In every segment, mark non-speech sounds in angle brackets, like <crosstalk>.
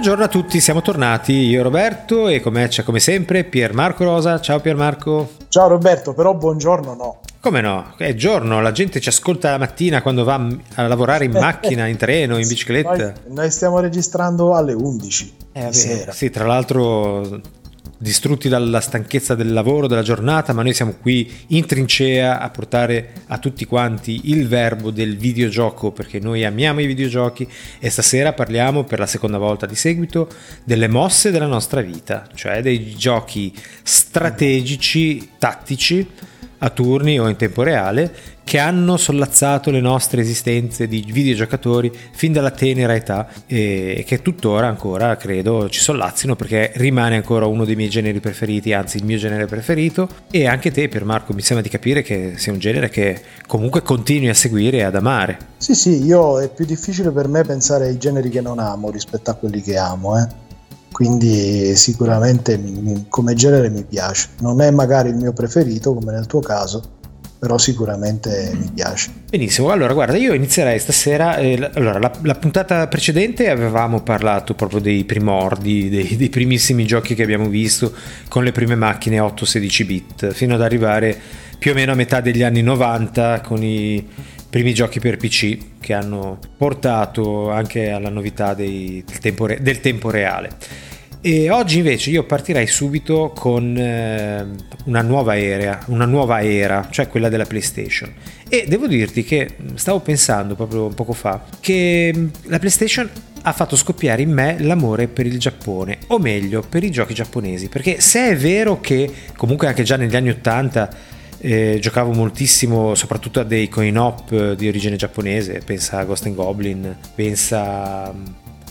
Buongiorno a tutti, siamo tornati io Roberto e come c'è come sempre Pier Marco Rosa. Ciao Pier Marco. Ciao Roberto, però buongiorno no. Come no? È giorno, la gente ci ascolta la mattina quando va a lavorare in <laughs> macchina, in treno, in bicicletta. Noi, noi stiamo registrando alle 11 eh, vabbè. Sì, tra l'altro distrutti dalla stanchezza del lavoro, della giornata, ma noi siamo qui in trincea a portare a tutti quanti il verbo del videogioco perché noi amiamo i videogiochi e stasera parliamo per la seconda volta di seguito delle mosse della nostra vita, cioè dei giochi strategici, tattici a turni o in tempo reale che hanno sollazzato le nostre esistenze di videogiocatori fin dalla tenera età e che tuttora ancora credo ci sollazzino perché rimane ancora uno dei miei generi preferiti, anzi il mio genere preferito e anche te Pier Marco mi sembra di capire che sia un genere che comunque continui a seguire e ad amare. Sì sì, io è più difficile per me pensare ai generi che non amo rispetto a quelli che amo, eh quindi sicuramente mi, come genere mi piace. Non è magari il mio preferito come nel tuo caso, però sicuramente mi piace. Benissimo, allora guarda, io inizierei stasera, eh, allora la, la, puntata precedente avevamo parlato proprio dei primordi, dei, dei, primissimi giochi che abbiamo visto con le prime macchine 8-16 bit, fino ad arrivare più o meno a metà degli anni 90 con i primi giochi per PC che hanno portato anche alla novità dei, del, tempo, del, tempo, reale. E oggi invece io partirei subito con eh, una nuova era, una nuova era, cioè quella della PlayStation. E devo dirti che stavo pensando proprio poco fa che la PlayStation ha fatto scoppiare in me l'amore per il Giappone, o meglio, per i giochi giapponesi, perché se è vero che comunque anche già negli anni 80 eh, giocavo moltissimo soprattutto a dei coin op eh, di origine giapponese, pensa a Ghost and Goblin, pensa mm,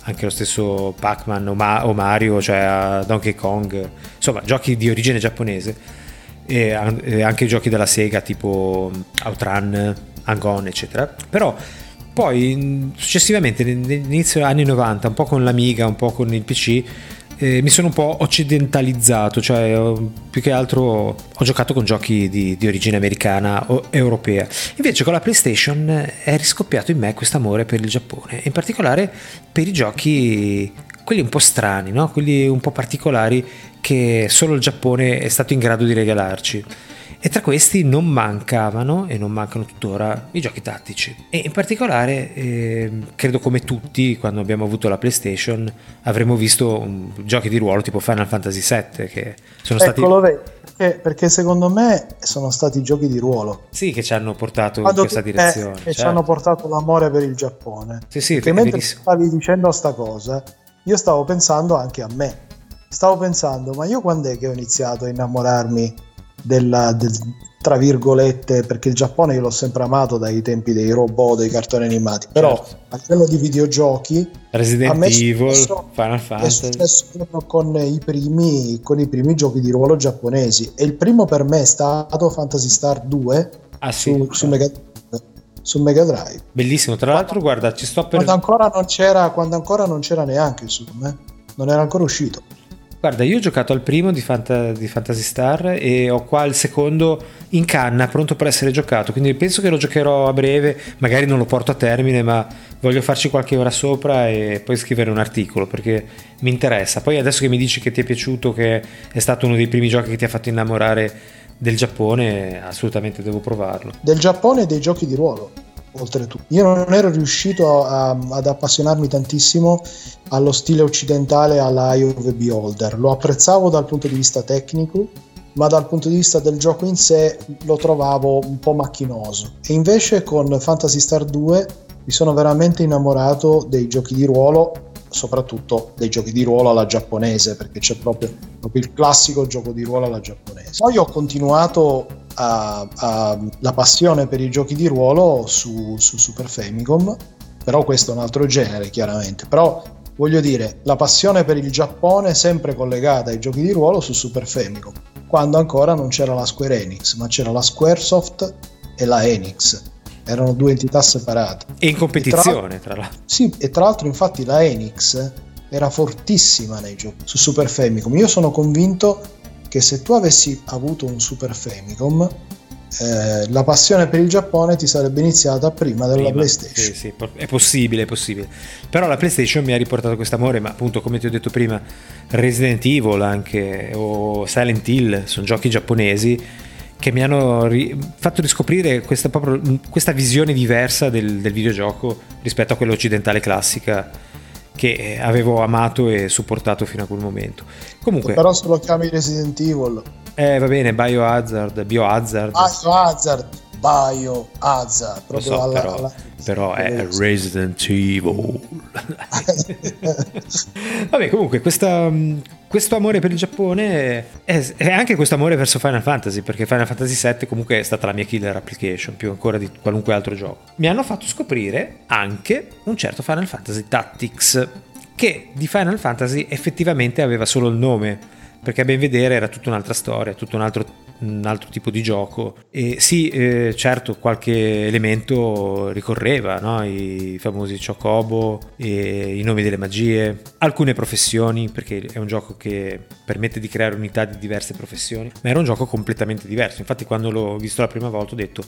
anche lo stesso Pac-Man o, Ma- o Mario, cioè a Donkey Kong, insomma giochi di origine giapponese e anche giochi della Sega tipo mm, Outrun, Angon eccetera, però poi mm, successivamente all'inizio degli anni 90 un po' con l'Amiga, un po' con il PC eh, mi sono un po' occidentalizzato, cioè più che altro ho giocato con giochi di, di, origine americana o europea. Invece con la PlayStation è riscoppiato in me questo amore per il Giappone, in particolare per i giochi quelli un po' strani, no? quelli un po' particolari che solo il Giappone è stato in grado di regalarci e tra questi non mancavano e non mancano tuttora i giochi tattici. E in particolare eh, credo come tutti quando abbiamo avuto la PlayStation avremmo visto um, giochi di ruolo tipo Final Fantasy VII che sono Eccolo stati perché, perché, secondo me sono stati giochi di ruolo. Sì che ci hanno portato quando in questa direzione eh, che certo. ci hanno portato l'amore per il Giappone. Sì sì perché mentre stavi dicendo sta cosa io stavo pensando anche a me. Stavo pensando ma io quando è che ho iniziato a innamorarmi della, del, tra virgolette, perché il Giappone io l'ho sempre amato dai tempi dei robot, dei cartoni animati, però certo. a livello di videogiochi Resident Evil, stesso, Final Fantasy è successo con i, primi, con i primi giochi di ruolo giapponesi e il primo per me è stato Fantasy Star 2 ah, sì, su, su, Mega, su Mega Drive. Bellissimo, tra l'altro guarda, ci sto per... Quando ancora non c'era, quando ancora non c'era neanche Zoom, eh? non era ancora uscito. Guarda, io ho giocato al primo di, Fanta- di, Fantasy Star e ho qua il secondo in canna, pronto per essere giocato, quindi penso che lo giocherò a breve, magari non lo porto a termine, ma voglio farci qualche ora sopra e poi scrivere un articolo perché mi interessa. Poi adesso che mi dici che ti è piaciuto, che è stato uno dei primi giochi che ti ha fatto innamorare del Giappone, assolutamente devo provarlo. Del Giappone e dei giochi di ruolo oltretutto. Io non ero riuscito a, ad appassionarmi tantissimo allo stile occidentale alla Eye of the Beholder, lo apprezzavo dal punto di vista tecnico, ma dal punto di vista del gioco in sé lo trovavo un po' macchinoso. E invece con Fantasy Star 2 mi sono veramente innamorato dei giochi di ruolo soprattutto dei giochi di ruolo alla giapponese, perché c'è proprio, proprio il classico gioco di ruolo alla giapponese. Poi ho continuato a, a, la passione per i giochi di ruolo su, su Super Famicom, però questo è un altro genere chiaramente, però voglio dire, la passione per il Giappone è sempre collegata ai giochi di ruolo su Super Famicom, quando ancora non c'era la Square Enix, ma c'era la Squaresoft e la Enix erano due entità separate. E in competizione, e tra, tra, l'altro. Sì, e tra l'altro infatti la Enix era fortissima nei giochi su Super Famicom. Io sono convinto che se tu avessi avuto un Super Famicom, eh, la passione per il Giappone ti sarebbe iniziata prima della prima, PlayStation. Sì, sì, è possibile, è possibile. Però la PlayStation mi ha riportato questo amore, ma appunto come ti ho detto prima, Resident Evil anche o Silent Hill sono giochi giapponesi che mi hanno ri- fatto riscoprire questa, proprio, questa visione diversa del, del videogioco rispetto a quella occidentale classica che avevo amato e supportato fino a quel momento. Comunque, però se lo chiami Resident Evil, eh va bene, Biohazard, Biohazard. Biohazard, Biohazard, proprio so, alla, però, alla... però è Resident Evil. <laughs> Vabbè, comunque, questa, questo amore per il Giappone è, anche questo amore verso Final Fantasy, perché Final Fantasy VII comunque è stata la mia killer application, più ancora di qualunque altro gioco. Mi hanno fatto scoprire anche un certo Final Fantasy Tactics, che di Final Fantasy effettivamente aveva solo il nome perché a ben vedere era tutta un'altra storia, tutto un altro, un altro tipo di gioco. E sì, eh, certo, qualche elemento ricorreva, no? i famosi Chocobo, i nomi delle magie, alcune professioni, perché è un gioco che permette di creare unità di diverse professioni, ma era un gioco completamente diverso. Infatti quando l'ho visto la prima volta ho detto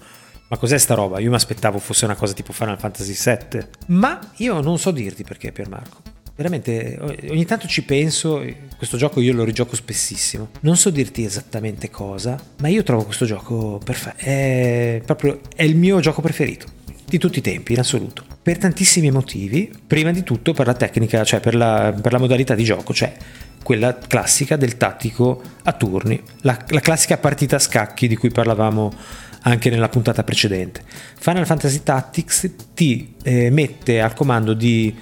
ma cos'è sta roba? Io mi aspettavo fosse una cosa tipo Final Fantasy VII. Ma io non so dirti perché, Piermarco veramente ogni tanto ci penso, questo gioco io lo rigioco spessissimo, non so dirti esattamente cosa, ma io trovo questo gioco perfetto, è proprio è il mio gioco preferito di tutti i tempi in assoluto, per tantissimi motivi, prima di tutto per la tecnica, cioè per la, per la modalità di gioco, cioè quella classica del tattico a turni, la, la classica partita a scacchi di cui parlavamo anche nella puntata precedente. Final Fantasy Tactics ti eh, mette al comando di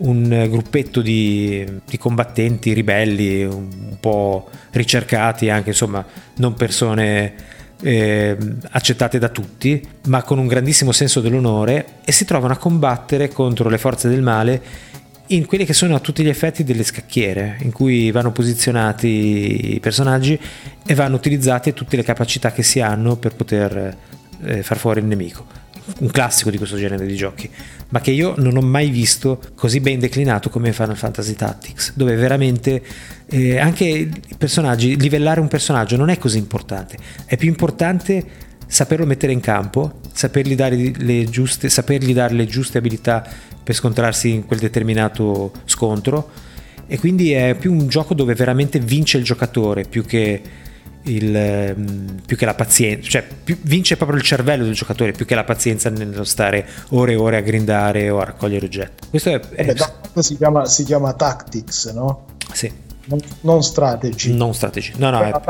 un gruppetto di, di, combattenti ribelli un po' ricercati anche insomma non persone eh, accettate da tutti ma con un grandissimo senso dell'onore e si trovano a combattere contro le forze del male in quelli che sono a tutti gli effetti delle scacchiere in cui vanno posizionati i personaggi e vanno utilizzate tutte le capacità che si hanno per poter eh, far fuori il nemico un classico di questo genere di giochi, ma che io non ho mai visto così ben declinato come Final Fantasy Tactics, dove veramente eh, anche i personaggi, livellare un personaggio non è così importante, è più importante saperlo mettere in campo, sapergli dare le giuste, sapergli dare le giuste abilità per scontrarsi in quel determinato scontro. E quindi è più un gioco dove veramente vince il giocatore più che il, ehm, più che la pazienza, cioè più, vince proprio il cervello del giocatore più che la pazienza nello stare ore e ore a grindare o a raccogliere oggetti. Questo è, è... Beh, si, chiama, si chiama Tactics, no? Sì. Non, non strategy. Non strategy. No, no, è... è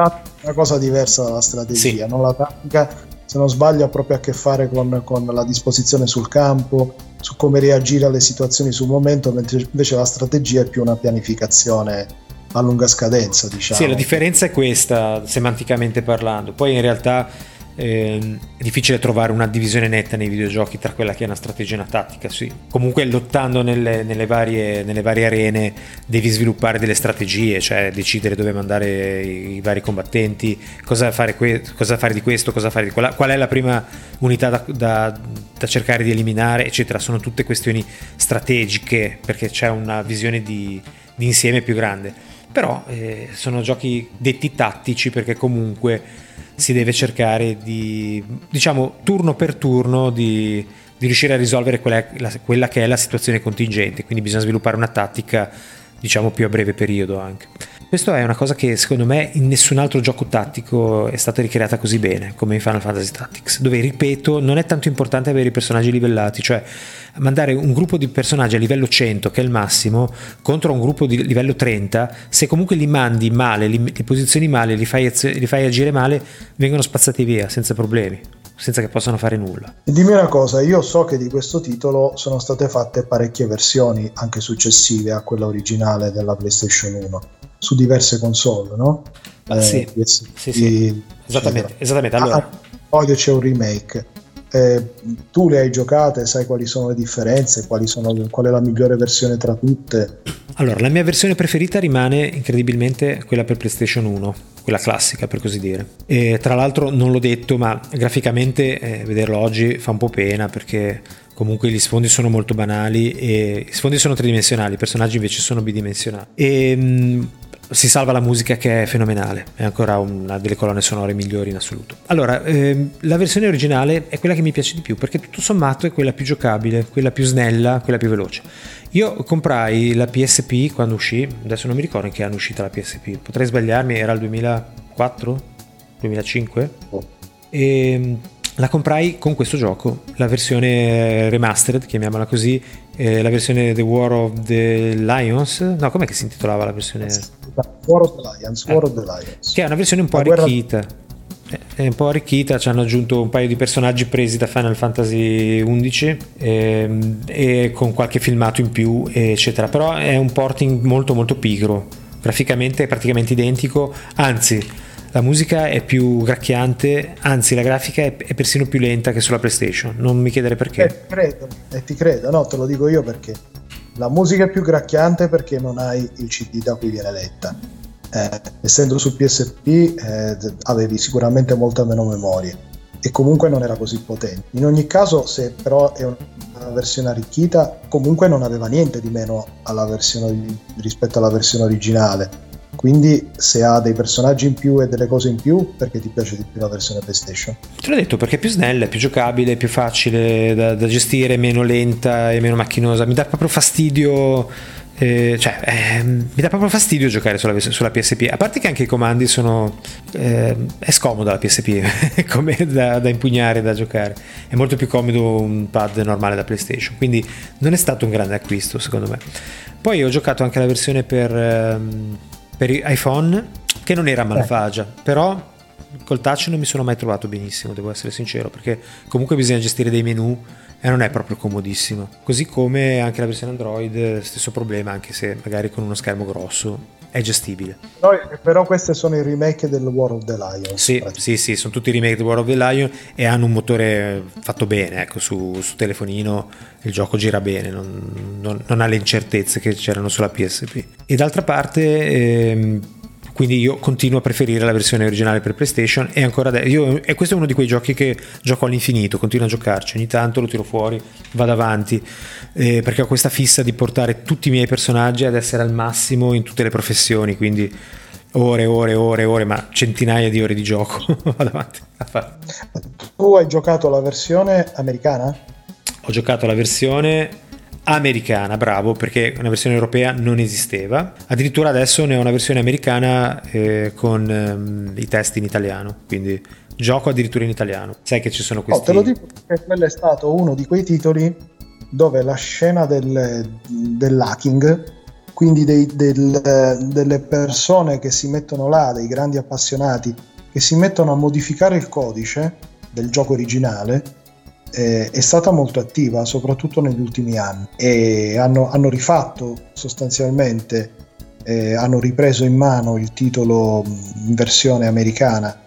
una cosa diversa dalla strategia, sì. non la tattica, se non sbaglio, ha proprio a che fare con, con la disposizione sul campo, su come reagire alle situazioni sul momento, mentre invece la strategia è più una pianificazione a lunga scadenza, diciamo. Sì, la differenza è questa, semanticamente parlando. Poi in realtà eh, è difficile trovare una divisione netta nei videogiochi tra quella che è una strategia e una tattica. Sì. Comunque lottando nelle, nelle, varie, nelle, varie, arene devi sviluppare delle strategie, cioè decidere dove mandare i, i vari combattenti, cosa fare, que- cosa fare, di questo, cosa fare di quella, qual è la prima unità da, da, da cercare di eliminare, eccetera. Sono tutte questioni strategiche perché c'è una visione di, di insieme più grande però eh, sono giochi detti tattici perché comunque si deve cercare di, diciamo, turno per turno di, di riuscire a risolvere quella, la, quella, che è la situazione contingente, quindi bisogna sviluppare una tattica, diciamo, più a breve periodo anche. Questo è una cosa che secondo me in nessun altro gioco tattico è stata ricreata così bene come in Final Fantasy Tactics, dove ripeto, non è tanto importante avere i personaggi livellati, cioè mandare un gruppo di personaggi a livello 100, che è il massimo, contro un gruppo di livello 30, se comunque li mandi male, li, li posizioni male, li fai, li fai agire male, vengono spazzati via senza problemi senza che possano fare nulla. Dimmi una cosa, io so che di questo titolo sono state fatte parecchie versioni, anche successive a quella originale della PlayStation 1 su diverse console, no? Eh, sì, PS, sì, sì. Esattamente, esattamente. Allora. Ah, poi c'è un remake. Eh, tu le hai giocate, sai quali sono le differenze, sono, qual è la migliore versione tra tutte? Allora, la mia versione preferita rimane incredibilmente quella per PlayStation 1, quella classica per così dire. E tra l'altro non l'ho detto, ma graficamente eh, vederlo oggi fa un po' pena perché comunque gli sfondi sono molto banali e gli sfondi sono tridimensionali, i personaggi invece sono bidimensionali. E, mh, si salva la musica che è fenomenale, è ancora una delle colonne sonore migliori in assoluto. Allora, ehm, la versione originale è quella che mi piace di più perché tutto sommato è quella più giocabile, quella più snella, quella più veloce. Io comprai la PSP quando uscì, adesso non mi ricordo in che anno è uscita la PSP, potrei sbagliarmi, era il 2004? 2005? Oh. E ehm, la comprai con questo gioco, la versione remastered, chiamiamola così, eh, la versione The War of the Lions. No, com'è che si intitolava la versione? War of the Lions, War of the Lions. Che è una versione un po' la arricchita. Guerra... È un po' arricchita, ci hanno aggiunto un paio di personaggi presi da Final Fantasy XI ehm, e con qualche filmato in più, eccetera. Però è un porting molto molto pigro, graficamente è praticamente identico, anzi la musica è più gracchiante, anzi la grafica è, è persino più lenta che sulla PlayStation, non mi chiedere perché. Eh, credo, e ti credo, no, te lo dico io perché. La musica è più gracchiante perché non hai il CD da cui viene letta. Eh, essendo su PSP eh, avevi sicuramente molta meno memoria e comunque non era così potente. In ogni caso, se però è una versione arricchita, comunque non aveva niente di meno alla versione, rispetto alla versione originale quindi se ha dei personaggi in più e delle cose in più, perché ti piace di più la versione PlayStation? Te l'ho detto perché è più snella, è più giocabile, è più facile da, da gestire, meno lenta e meno macchinosa. Mi dà proprio fastidio. Eh, cioè, eh, mi dà proprio fastidio giocare sulla, sulla, PSP. A parte che anche i comandi sono. Eh, è scomoda la PSP <laughs> come da, da, impugnare, da giocare. È molto più comodo un pad normale da PlayStation. Quindi non è stato un grande acquisto, secondo me. Poi ho giocato anche la versione per. Ehm, per iPhone che non era malvagia, eh. però col touch non mi sono mai trovato benissimo, devo essere sincero, perché comunque bisogna gestire dei menu e non è proprio comodissimo. Così come anche la versione Android, stesso problema, anche se magari con uno schermo grosso è gestibile. No, però queste sono i remake del War of the Lion. Sì, sì, sì, sono tutti i remake del War of the Lion e hanno un motore fatto bene, ecco, su, su telefonino il gioco gira bene, non, non, non, ha le incertezze che c'erano sulla PSP. E d'altra parte... Ehm, quindi io continuo a preferire la versione originale per PlayStation e ancora adesso io, e questo è uno di quei giochi che gioco all'infinito, continuo a giocarci, ogni tanto lo tiro fuori, vado avanti eh, perché ho questa fissa di portare tutti i miei personaggi ad essere al massimo in tutte le professioni, quindi ore, ore, ore, ore, ma centinaia di ore di gioco, <laughs> vado avanti a fare. Tu hai giocato la versione americana? Ho giocato la versione americana, bravo, perché una versione europea non esisteva. Addirittura adesso ne ho una versione americana eh, con ehm, i testi in italiano, quindi gioco addirittura in italiano. Sai che ci sono questi... Oh, te lo dico perché quello è stato uno di quei titoli dove la scena del, dell'hacking, quindi dei, del, delle persone che si mettono là, dei grandi appassionati, che si mettono a modificare il codice del gioco originale, eh, è stata molto attiva, soprattutto negli ultimi anni, e hanno, hanno rifatto sostanzialmente, eh, hanno ripreso in mano il titolo in versione americana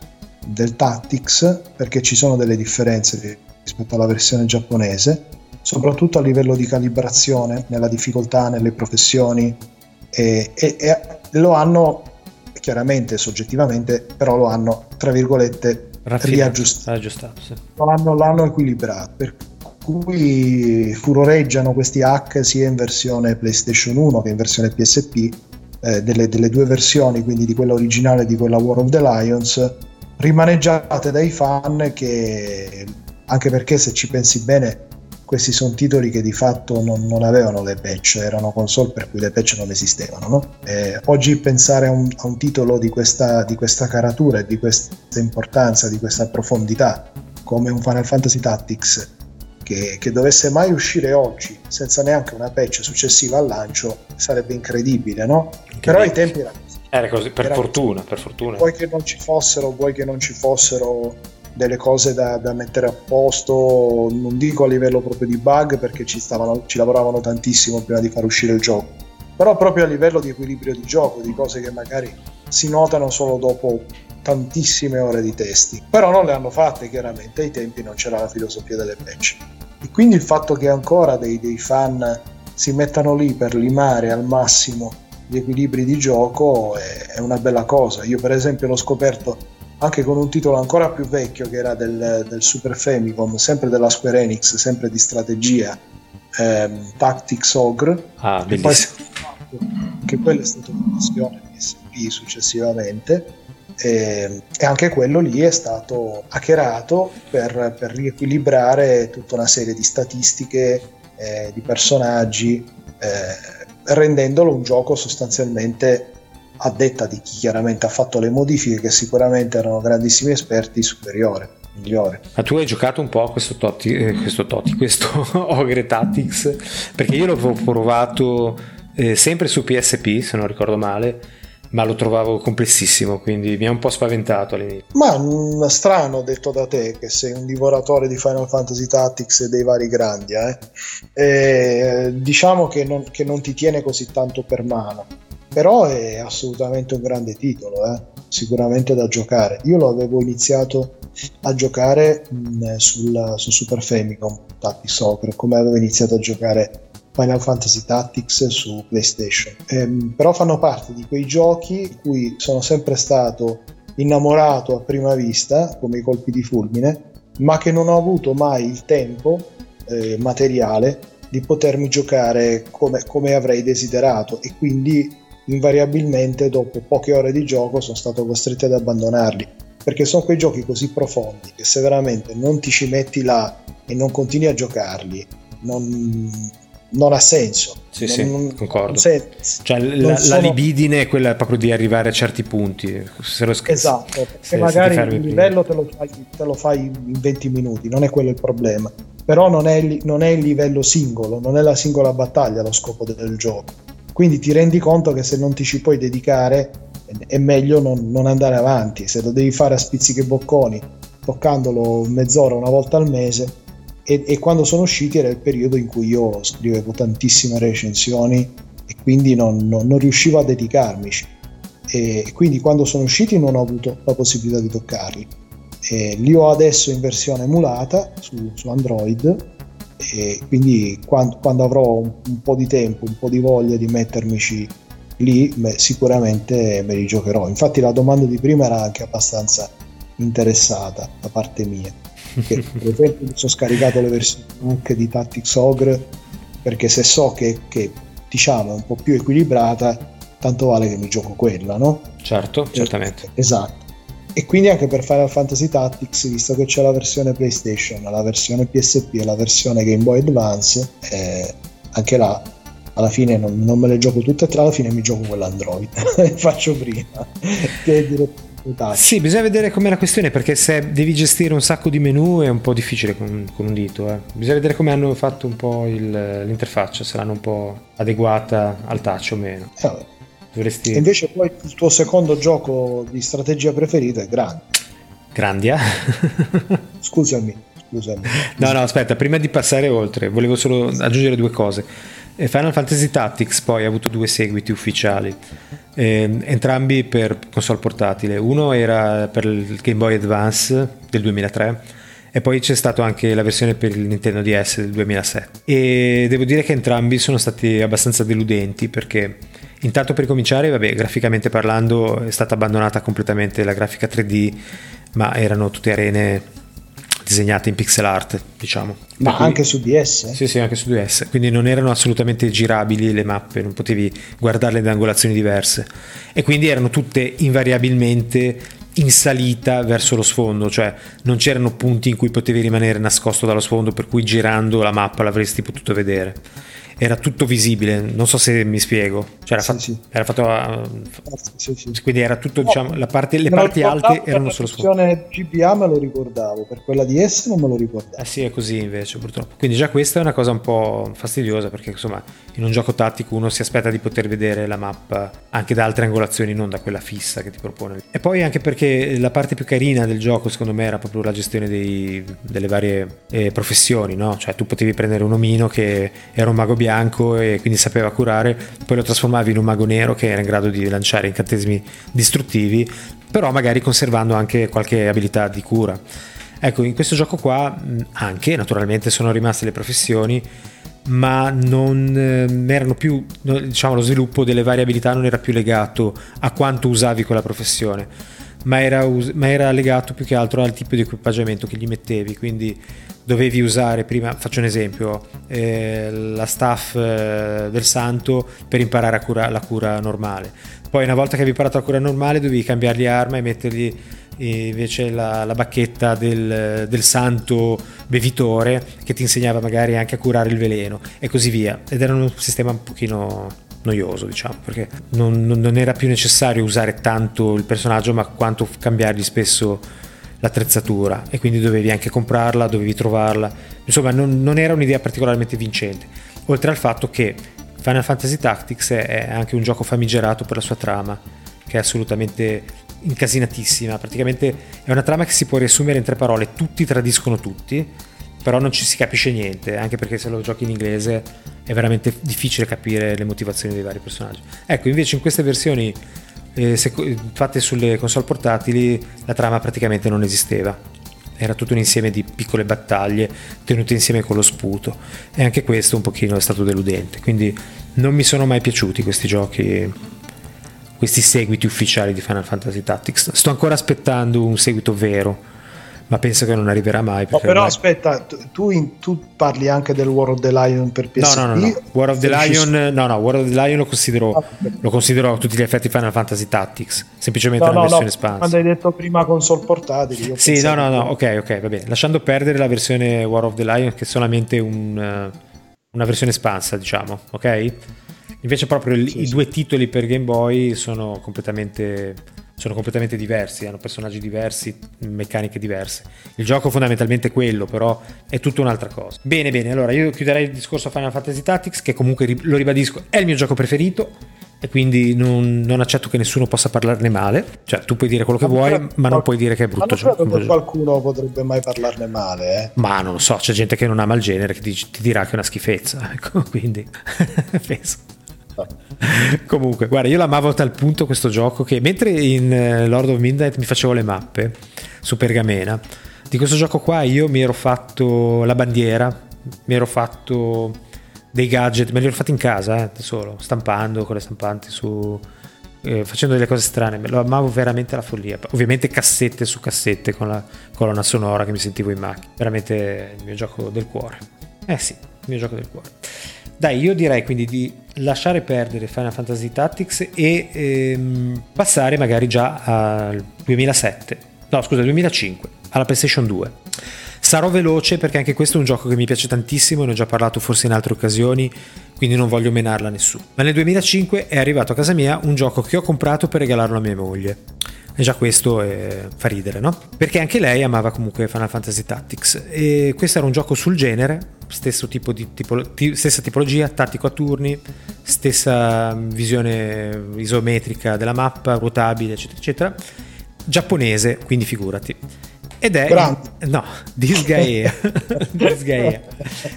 del Tactics, perché ci sono delle differenze rispetto alla versione giapponese, soprattutto a livello di calibrazione, nella difficoltà, nelle professioni, e, e, e lo hanno chiaramente, soggettivamente, però lo hanno, tra virgolette, riaggiustato. Sì. L'hanno, l'hanno equilibrato, per cui furoreggiano questi hack sia in versione PlayStation 1 che in versione PSP, eh, delle, delle, due versioni, quindi di quella originale e di quella War of the Lions, rimaneggiate dai fan che, anche perché se ci pensi bene, questi sono titoli che di fatto non, non, avevano le patch, erano console per cui le patch non esistevano. No? Eh, oggi pensare a un, a un titolo di questa, di questa, caratura e di questa importanza, di questa profondità, come un Final Fantasy Tactics, che, che, dovesse mai uscire oggi senza neanche una patch successiva al lancio, sarebbe incredibile, no? Incredibile. Però ai tempi era così. Era così, per era fortuna, così. per fortuna. Vuoi che non ci fossero, vuoi che non ci fossero delle cose da, da, mettere a posto, non dico a livello proprio di bug perché ci, stavano, ci lavoravano tantissimo prima di far uscire il gioco, però proprio a livello di equilibrio di gioco, di cose che magari si notano solo dopo tantissime ore di testi, però non le hanno fatte chiaramente, ai tempi non c'era la filosofia delle patch. E quindi il fatto che ancora dei, dei fan si mettano lì per limare al massimo gli equilibri di gioco è, è una bella cosa. Io per esempio l'ho scoperto anche con un titolo ancora più vecchio che era del, del Super Famicom, sempre della Square Enix, sempre di strategia, ehm, Tactics Ogre, ah, che, poi, che quello è stato una questione PSP successivamente e, e, anche quello lì è stato hackerato per, per riequilibrare tutta una serie di statistiche, eh, di personaggi, eh, rendendolo un gioco sostanzialmente a detta di chi chiaramente ha fatto le modifiche, che sicuramente erano grandissimi esperti, superiore. Migliore. Ma tu hai giocato un po' a questo Totti, eh, questo, Totti, <laughs> questo Ogre Tactics? Perché io l'avevo provato eh, sempre su PSP, se non ricordo male, ma lo trovavo complessissimo, quindi mi ha un po' spaventato all'inizio. Ma mh, strano detto da te che sei un divoratore di Final Fantasy Tactics e dei vari grandi, eh? E, diciamo che non, che non, ti tiene così tanto per mano, però è assolutamente un grande titolo, eh? sicuramente da giocare. Io lo avevo iniziato a giocare mh, sul, su Super Famicom Tactics Soccer, come avevo iniziato a giocare Final Fantasy Tactics su PlayStation. Ehm, però fanno parte di quei giochi cui sono sempre stato innamorato a prima vista, come i colpi di fulmine, ma che non ho avuto mai il tempo eh, materiale di potermi giocare come, come avrei desiderato e quindi invariabilmente dopo poche ore di gioco sono stato costretto ad abbandonarli perché sono quei giochi così profondi che se veramente non ti ci metti là e non continui a giocarli non, non ha senso. Sì, non, sì, non, concordo. Cioè, la, sono... la, libidine è quella proprio di arrivare a certi punti. Se lo sc- esatto, perché se, magari se il livello te lo, fai, te lo, fai, in 20 minuti, non è quello il problema. Però non è, non è il livello singolo, non è la singola battaglia lo scopo del gioco. Quindi ti rendi conto che se non ti ci puoi dedicare è meglio non, non andare avanti. Se lo devi fare a spizziche bocconi, toccandolo mezz'ora una volta al mese, e, e, quando sono usciti era il periodo in cui io scrivevo tantissime recensioni e quindi non, non, non riuscivo a dedicarmici e quindi quando sono usciti non ho avuto la possibilità di toccarli e li ho adesso in versione emulata su, su Android e quindi quando, quando avrò un, un, po' di tempo, un po' di voglia di mettermici lì beh, sicuramente me li giocherò. Infatti la domanda di prima era anche abbastanza interessata da parte mia che <laughs> per esempio mi sono scaricato le versioni anche di Tactics Ogre perché se so che, che diciamo è un po' più equilibrata tanto vale che mi gioco quella no? certo, certamente. esatto e quindi anche per Final Fantasy Tactics visto che c'è la versione PlayStation la versione PSP e la versione Game Boy Advance eh, anche là alla fine non, non, me le gioco tutte e tre alla fine mi gioco quella Android <laughs> faccio prima che direttamente sì, bisogna vedere com'è la questione perché se devi gestire un sacco di menu è un po' difficile con, con un dito. Eh. Bisogna vedere come hanno fatto un po' il, l'interfaccia, se l'hanno un po' adeguata al touch o meno. Eh, Dovresti... Invece poi il tuo secondo gioco di strategia preferito è Grand. Grandia? <laughs> scusami, scusami. No, no, aspetta, prima di passare oltre, volevo solo aggiungere due cose. Eh, Final Fantasy Tactics poi ha avuto due seguiti ufficiali eh, entrambi per console portatile. Uno era per il Game Boy Advance del 2003 e poi c'è stata anche la versione per il Nintendo DS del 2007 e devo dire che entrambi sono stati abbastanza deludenti perché intanto per cominciare vabbè graficamente parlando è stata abbandonata completamente la grafica 3D ma erano tutte arene disegnate in pixel art, diciamo. Ma cui, anche su DS? Sì, sì, anche su DS. Quindi non erano assolutamente girabili le mappe, non potevi guardarle da angolazioni diverse. E quindi erano tutte invariabilmente in salita verso lo sfondo, cioè non c'erano punti in cui potevi rimanere nascosto dallo sfondo, per cui girando la mappa l'avresti potuto vedere era tutto visibile, non so se mi spiego. Cioè era, sì, fatto, sì. era fatto uh, sì, quindi era tutto, no, diciamo, la parte, le parti alte erano solo sfondo. La GBA me lo ricordavo, per quella di S non me lo ricordavo. Eh sì, è così invece, purtroppo. Quindi già questa è una cosa un po' fastidiosa perché insomma, in un gioco tattico uno si aspetta di poter vedere la mappa anche da altre angolazioni, non da quella fissa che ti propone. E poi anche perché la parte più carina del gioco, secondo me, era proprio la gestione dei, delle varie eh, professioni, no? Cioè tu potevi prendere un omino che era un mago bianco e quindi sapeva curare, poi lo trasformavi in un mago nero che era in grado di lanciare incantesimi distruttivi, però magari conservando anche qualche abilità di cura. Ecco, in questo gioco qua anche naturalmente sono rimaste le professioni, ma non eh, erano più, diciamo, lo sviluppo delle varie abilità non era più legato a quanto usavi quella professione ma era, ma era legato più che altro al tipo di equipaggiamento che gli mettevi, quindi dovevi usare prima, faccio un esempio, eh, la staff eh, del santo per imparare a cura, la cura normale. Poi una volta che avevi imparato la cura normale dovevi cambiargli arma e mettergli invece la, la bacchetta del, del, santo bevitore che ti insegnava magari anche a curare il veleno e così via. Ed era un sistema un pochino noioso, diciamo, perché non, non era più necessario usare tanto il personaggio, ma quanto cambiargli spesso l'attrezzatura e quindi dovevi anche comprarla, dovevi trovarla. Insomma, non, non, era un'idea particolarmente vincente. Oltre al fatto che Final Fantasy Tactics è anche un gioco famigerato per la sua trama, che è assolutamente incasinatissima. Praticamente è una trama che si può riassumere in tre parole: tutti tradiscono tutti, però non ci si capisce niente, anche perché se lo giochi in inglese è veramente difficile capire le motivazioni dei vari personaggi. Ecco, invece in queste versioni eh, fatte sulle console portatili la trama praticamente non esisteva. Era tutto un insieme di piccole battaglie tenute insieme con lo sputo e anche questo un pochino è stato deludente. Quindi non mi sono mai piaciuti questi giochi, questi seguiti ufficiali di Final Fantasy Tactics. Sto ancora aspettando un seguito vero ma penso che non arriverà mai. No, però ormai... aspetta, tu, in, tu, parli anche del War of the Lion per PSP? No, no, no, no. War of the Lion, no, no, War of the Lion lo considero, ah, lo considero a tutti gli effetti Final Fantasy Tactics, semplicemente no, una no, versione no, espansa. Quando hai detto prima console portatili. Sì, no, no, no, ok, ok, va bene. Lasciando perdere la versione War of the Lion che è solamente un, una versione espansa, diciamo, ok? Invece proprio sì, i sì. due titoli per Game Boy sono completamente sono completamente diversi, hanno personaggi diversi, meccaniche diverse. Il gioco fondamentalmente è quello, però è tutta un'altra cosa. Bene, bene, allora io chiuderei il discorso a Final Fantasy Tactics, che comunque lo ribadisco, è il mio gioco preferito e quindi non, non, accetto che nessuno possa parlarne male. Cioè, tu puoi dire quello che ma vuoi, ma non puoi dire che è brutto gioco. Ma qualcuno potrebbe mai parlarne male, eh? Ma non lo so, c'è gente che non ama il genere che ti, ti dirà che è una schifezza, <laughs> ecco, quindi <laughs> penso. <laughs> Comunque, guarda, io l'amavo a tal punto questo gioco che mentre in eh, Lord of Midnight mi facevo le mappe su pergamena, di questo gioco qua io mi ero fatto la bandiera, mi ero fatto dei gadget, me li ero fatti in casa, eh, da solo, stampando con le stampanti su... Eh, facendo delle cose strane, lo amavo veramente alla follia. Ovviamente cassette su cassette con la colonna sonora che mi sentivo in macchina. Veramente il mio gioco del cuore. Eh sì, il mio gioco del cuore. Dai, io direi quindi di lasciare perdere Final Fantasy Tactics e ehm, passare magari già al 2007, no scusa, 2005, alla PlayStation 2. Sarò veloce perché anche questo è un gioco che mi piace tantissimo, ne ho già parlato forse in altre occasioni, quindi non voglio menarla nessuno. Ma nel 2005 è arrivato a casa mia un gioco che ho comprato per regalarlo a mia moglie. E già questo è... fa ridere, no? Perché anche lei amava comunque Final Fantasy Tactics. E questo era un gioco sul genere, stesso tipo di tipo... stessa tipologia, tattico a turni, stessa visione isometrica della mappa, ruotabile, eccetera, eccetera. Giapponese, quindi figurati. Ed è Grande. no, Disgaea. <laughs> Disgaea.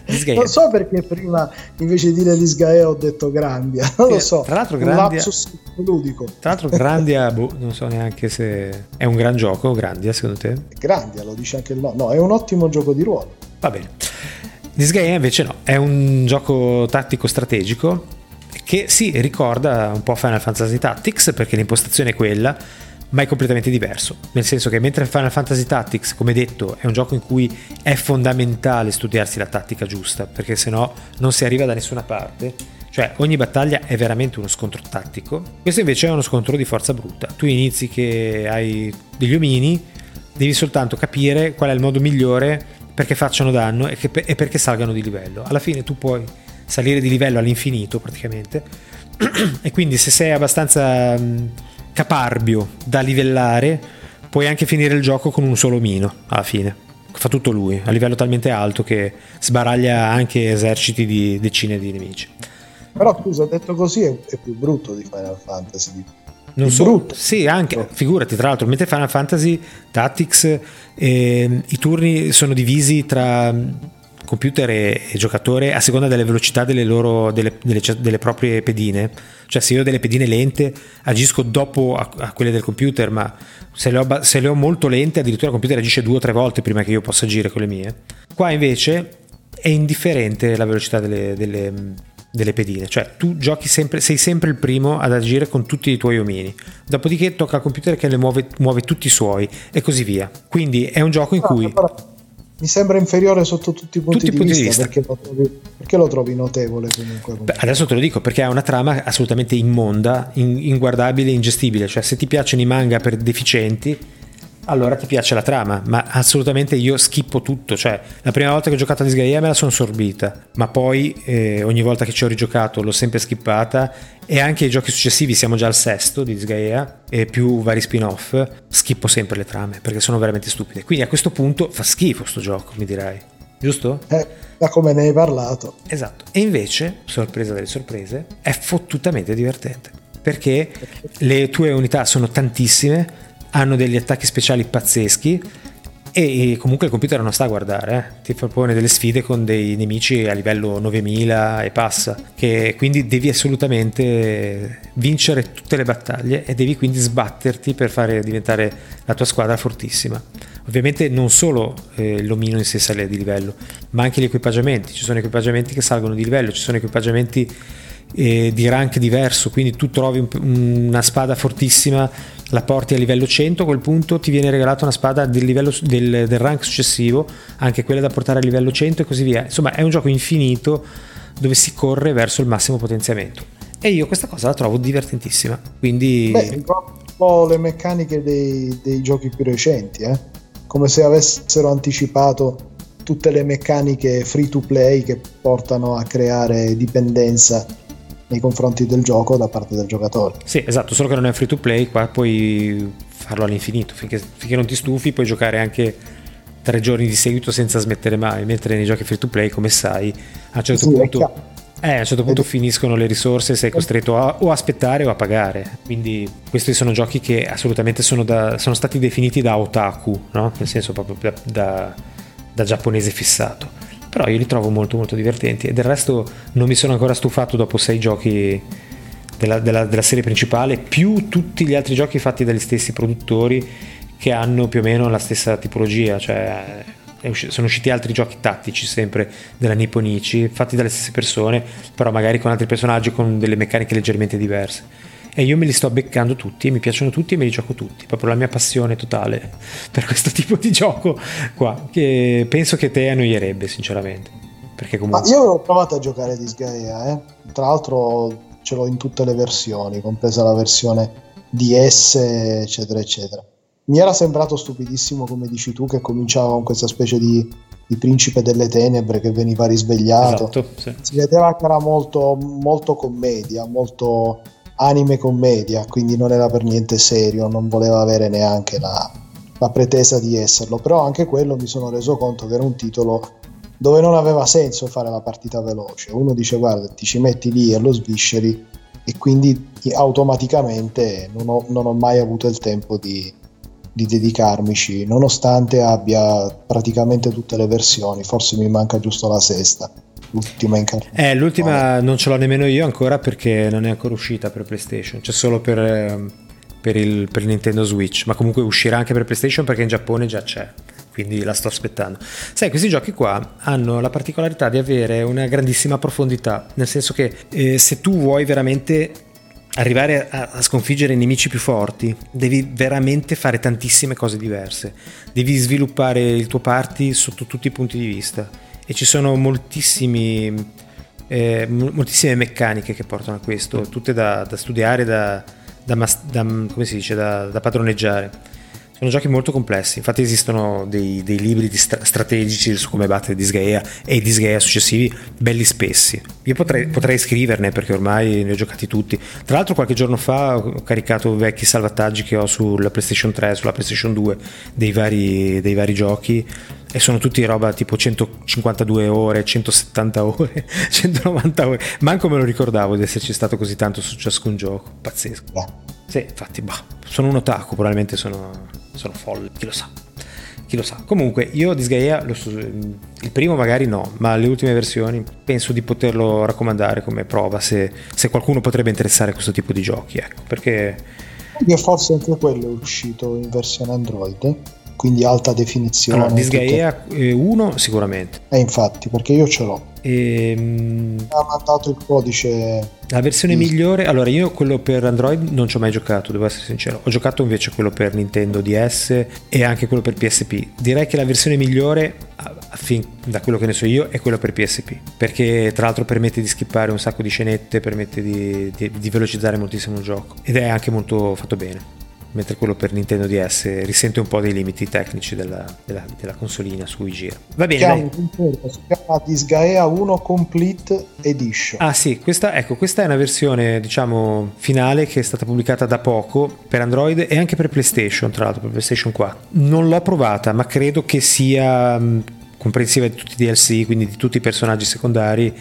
Disgaea. Non so perché prima invece di dire Disgaea ho detto Grandia. <laughs> Non lo so. Tra l'altro Grandia ludico. Tra l'altro Grandia, boh, non so neanche se è un gran gioco Grandia secondo te? Grandia, lo dice anche il no. No, è un ottimo gioco di ruolo. Va bene. Disgaea invece no, è un gioco tattico strategico che si sì, ricorda un po' Final Fantasy Tactics perché l'impostazione è quella ma è completamente diverso. Nel senso che mentre Final Fantasy Tactics, come detto, è un gioco in cui è fondamentale studiarsi la tattica giusta, perché se no non si arriva da nessuna parte. Cioè, ogni battaglia è veramente uno scontro tattico. Questo invece è uno scontro di forza bruta. Tu inizi che hai degli omini, devi soltanto capire qual è il modo migliore perché facciano danno e, che, e perché salgano di livello. Alla fine tu puoi salire di livello all'infinito praticamente. <clears throat> e quindi se sei abbastanza caparbio da livellare, puoi anche finire il gioco con un solo mino alla fine. Fa tutto lui, a livello talmente alto che sbaraglia anche eserciti di decine di nemici. Però scusa, detto così è, è più brutto di Final Fantasy. Non so, brutto. Sì, anche, figurati, tra l'altro, mentre Final Fantasy Tactics eh, i turni sono divisi tra computer e, e, giocatore a seconda delle velocità delle, loro, delle, delle, delle, proprie pedine. Cioè, se io ho delle pedine lente, agisco dopo a, a quelle del computer, ma se le, ho, se le, ho, molto lente, addirittura il computer agisce due o tre volte prima che io possa agire con le mie. Qua invece è indifferente la velocità delle, delle pedine, cioè tu giochi sempre, sei sempre il primo ad agire con tutti i tuoi omini, dopodiché tocca al computer che ne muove, muove tutti i suoi e così via. Quindi è un gioco in cui... Mi sembra inferiore sotto tutti i punti, tutti di, punti vista, di, vista, Perché, lo trovi, perché lo trovi notevole comunque, comunque. Beh, adesso te lo dico perché ha una trama assolutamente immonda, in, inguardabile, ingestibile. Cioè, se ti piacciono i manga per deficienti, allora ti piace la trama, ma assolutamente io schippo tutto, cioè la prima volta che ho giocato a Disgaea me la sono sorbita, ma poi eh, ogni volta che ci ho rigiocato l'ho sempre skippata e anche i giochi successivi, siamo già al sesto di Disgaea e più vari spin-off, schippo sempre le trame perché sono veramente stupide. Quindi a questo punto fa schifo sto gioco, mi dirai. Giusto? Eh, da come ne hai parlato. Esatto. E invece, sorpresa delle sorprese, è fottutamente divertente. Perché le tue unità sono tantissime, hanno degli attacchi speciali pazzeschi e comunque il computer non sta a guardare, eh. ti propone delle sfide con dei nemici a livello 9000 e passa, che quindi devi assolutamente vincere tutte le battaglie e devi quindi sbatterti per fare diventare la tua squadra fortissima. Ovviamente non solo eh, l'omino in sé sale di livello, ma anche gli equipaggiamenti, ci sono equipaggiamenti che salgono di livello, ci sono equipaggiamenti eh, di rank diverso, quindi tu trovi un, una spada fortissima, la porti a livello 100, a quel punto ti viene regalata una spada del, livello, del, del rank successivo, anche quella da portare a livello 100 e così via. Insomma, è un gioco infinito dove si corre verso il massimo potenziamento. E io questa cosa la trovo divertentissima. Quindi... Beh, un po' le meccaniche dei, dei giochi più recenti, eh? come se avessero anticipato tutte le meccaniche free to play che portano a creare dipendenza nei confronti del gioco da parte del giocatore. Sì, esatto, solo che non è free to play, qua puoi farlo all'infinito, finché, finché non ti stufi puoi giocare anche tre giorni di seguito senza smettere mai, mentre nei giochi free to play, come sai, a un certo sì, punto, eh, a un certo punto finiscono le risorse e sei costretto a, o a aspettare o a pagare. Quindi questi sono giochi che assolutamente sono, da, sono stati definiti da otaku, no? nel senso proprio da, da, da giapponese fissato però io li trovo molto molto divertenti. E del resto non mi sono ancora stufato dopo sei giochi della, della, della serie principale più tutti gli altri giochi fatti dagli stessi produttori che hanno più o meno la stessa tipologia cioè sono usciti altri giochi tattici sempre della Nipponici fatti dalle stesse persone però magari con altri personaggi con delle meccaniche leggermente diverse e io me li sto beccando tutti e mi piacciono tutti e me li gioco tutti, proprio la mia passione totale <laughs> per questo tipo di gioco qua, che penso che te annoierebbe sinceramente. Perché comunque... Ma io ho provato a giocare Disgaea, eh? tra l'altro ce l'ho in tutte le versioni, compresa la versione DS, eccetera, eccetera. Mi era sembrato stupidissimo, come dici tu, che cominciava con questa specie di, di principe delle tenebre che veniva risvegliato. Esatto, sì. Si vedeva che era molto, molto commedia, molto anime commedia, quindi non era per niente serio, non voleva avere neanche la, la pretesa di esserlo, però anche quello mi sono reso conto che era un titolo dove non aveva senso fare la partita veloce. Uno dice guarda, ti ci metti lì e lo svisceri e quindi automaticamente non ho, non ho mai avuto il tempo di, di dedicarmici, nonostante abbia praticamente tutte le versioni, forse mi manca giusto la sesta l'ultima incarnazione. Eh, l'ultima non ce l'ho nemmeno io ancora perché non è ancora uscita per PlayStation, c'è solo per, ehm, per, il, per Nintendo Switch, ma comunque uscirà anche per PlayStation perché in Giappone già c'è quindi la sto aspettando. Sai, questi giochi qua hanno la particolarità di avere una grandissima profondità, nel senso che eh, se tu vuoi veramente arrivare a, a, sconfiggere i nemici più forti, devi veramente fare tantissime cose diverse, devi sviluppare il tuo party sotto tutti i punti di vista e ci sono moltissimi, eh, moltissime meccaniche che portano a questo, tutte da, da studiare, da, da, dice, da, padroneggiare. Sono giochi molto complessi, infatti esistono dei, dei libri stra- strategici su come battere Disgaea e i Disgaea successivi belli spessi. Io potrei, potrei, scriverne perché ormai ne ho giocati tutti. Tra l'altro qualche giorno fa ho caricato vecchi salvataggi che ho sulla PlayStation 3, sulla PlayStation 2 dei vari, dei vari giochi e sono tutti roba tipo 152 ore, 170 ore, <laughs> 190 ore. Manco me lo ricordavo di esserci stato così tanto su ciascun gioco, pazzesco. Sì, infatti, bah, sono un otaku, probabilmente sono, sono folle, chi lo sa. Chi lo sa. Comunque, io Disgaea, il primo magari no, ma le ultime versioni penso di poterlo raccomandare come prova se, se qualcuno potrebbe interessare a questo tipo di giochi, ecco, perché... E forse anche quello è uscito in versione Android quindi alta definizione. Allora, Disgaea 1 eh, sicuramente. Eh, infatti, perché io ce l'ho. E, ehm, ha mandato il codice. La versione di... migliore, allora io quello per Android non ci ho mai giocato, devo essere sincero. Ho giocato invece quello per Nintendo DS e anche quello per PSP. Direi che la versione migliore, fin, da quello che ne so io, è quello per PSP. Perché tra l'altro permette di skippare un sacco di scenette, permette di, di, di velocizzare moltissimo il gioco. Ed è anche molto fatto bene mentre quello per Nintendo DS risente un po' dei limiti tecnici della, della, della consolina su cui gira. Va bene, si chiama Disgaea 1 Complete Edition. Ah sì, questa, ecco, questa è una versione diciamo finale che è stata pubblicata da poco per Android e anche per PlayStation, tra l'altro per PlayStation 4. Non l'ho provata, ma credo che sia comprensiva di tutti i DLC, quindi di tutti i personaggi secondari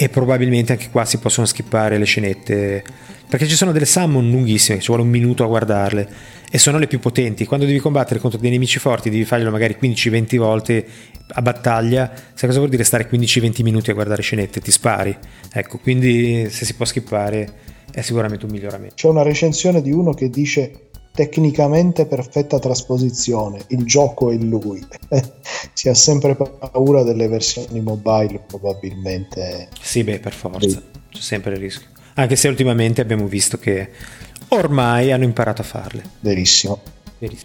e probabilmente anche qua si possono skippare le scenette perché ci sono delle summon lunghissime, ci vuole un minuto a guardarle e sono le più potenti. Quando devi combattere contro dei nemici forti, devi farglielo magari 15-20 volte a battaglia. Sai cosa vuol dire stare 15-20 minuti a guardare scenette? Ti spari. Ecco, quindi se si può skippare è sicuramente un miglioramento. C'è una recensione di uno che dice tecnicamente perfetta trasposizione, il gioco è lui. <laughs> si ha sempre paura delle versioni mobile, probabilmente. Sì, beh, per forza, c'è sempre il rischio anche se ultimamente abbiamo visto che ormai hanno imparato a farle. Verissimo.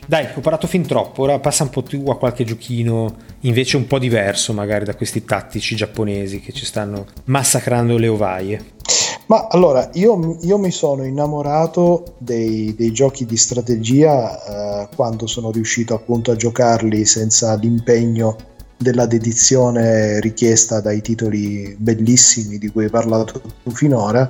Dai, ho parlato fin troppo, ora passa un po' tu a qualche giochino invece un po' diverso magari da questi tattici giapponesi che ci stanno massacrando le ovaie. Ma allora, io, io mi sono innamorato dei, dei giochi di strategia eh, quando sono riuscito appunto a giocarli senza l'impegno della dedizione richiesta dai titoli bellissimi di cui hai parlato tu finora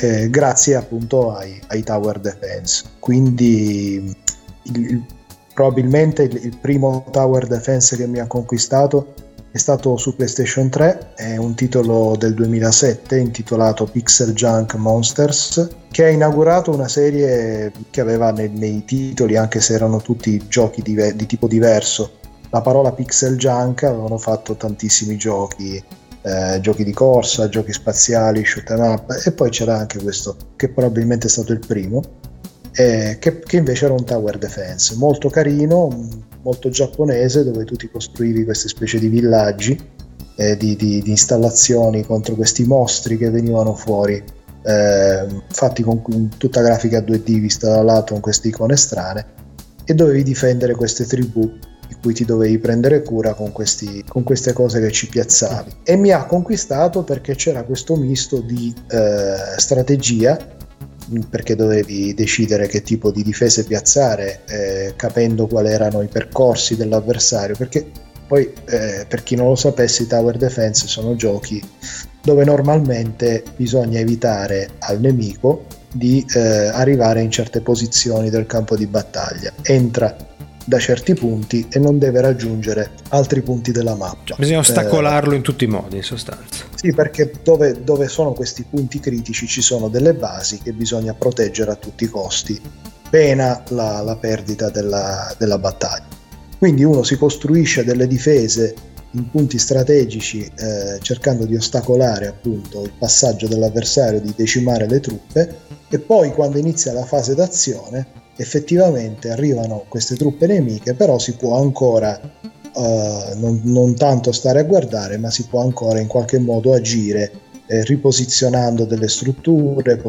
eh, grazie appunto ai, ai, tower defense. Quindi il, il, probabilmente il, il, primo tower defense che mi ha conquistato è stato su PlayStation 3, è un titolo del 2007 intitolato Pixel Junk Monsters, che ha inaugurato una serie che aveva nei, nei titoli, anche se erano tutti giochi di, di tipo diverso, la parola Pixel Junk, avevano fatto tantissimi giochi eh, giochi di corsa, giochi spaziali, shoot em up e poi c'era anche questo che probabilmente è stato il primo eh, che, che, invece era un tower defense molto carino, molto giapponese dove tu ti costruivi queste specie di villaggi eh, di, di, di, installazioni contro questi mostri che venivano fuori eh, fatti con, con tutta grafica 2D vista da lato con queste icone strane e dovevi difendere queste tribù di cui ti dovevi prendere cura con, questi, con queste cose che ci piazzavi. E mi ha conquistato perché c'era questo misto di eh, strategia perché dovevi decidere che tipo di difese piazzare eh, capendo quali erano i percorsi dell'avversario perché poi eh, per chi non lo sapesse i tower defense sono giochi dove normalmente bisogna evitare al nemico di eh, arrivare in certe posizioni del campo di battaglia. Entra da certi punti e non deve raggiungere altri punti della mappa. Bisogna ostacolarlo eh, in tutti i modi, in sostanza. Sì, perché dove, dove, sono questi punti critici ci sono delle basi che bisogna proteggere a tutti i costi, pena la, la perdita della, della battaglia. Quindi uno si costruisce delle difese in punti strategici eh, cercando di ostacolare appunto il passaggio dell'avversario, di decimare le truppe e poi quando inizia la fase d'azione effettivamente arrivano queste truppe nemiche, però si può ancora uh, non, non, tanto stare a guardare, ma si può ancora in qualche modo agire eh, riposizionando delle strutture,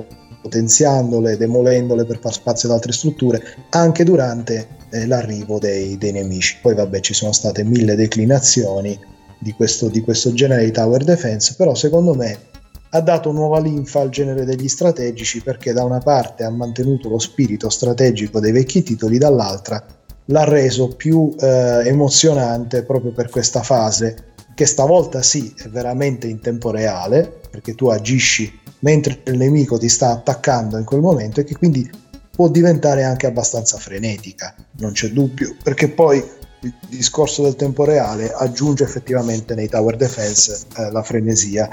potenziandole, demolendole per far spazio ad altre strutture, anche durante eh, l'arrivo dei, dei, nemici. Poi vabbè ci sono state mille declinazioni di questo, di questo genere di tower defense, però secondo me ha dato nuova linfa al genere degli strategici perché da una parte ha mantenuto lo spirito strategico dei vecchi titoli, dall'altra l'ha reso più eh, emozionante proprio per questa fase che stavolta sì è veramente in tempo reale perché tu agisci mentre il nemico ti sta attaccando in quel momento e che quindi può diventare anche abbastanza frenetica, non c'è dubbio, perché poi il discorso del tempo reale aggiunge effettivamente nei tower defense eh, la frenesia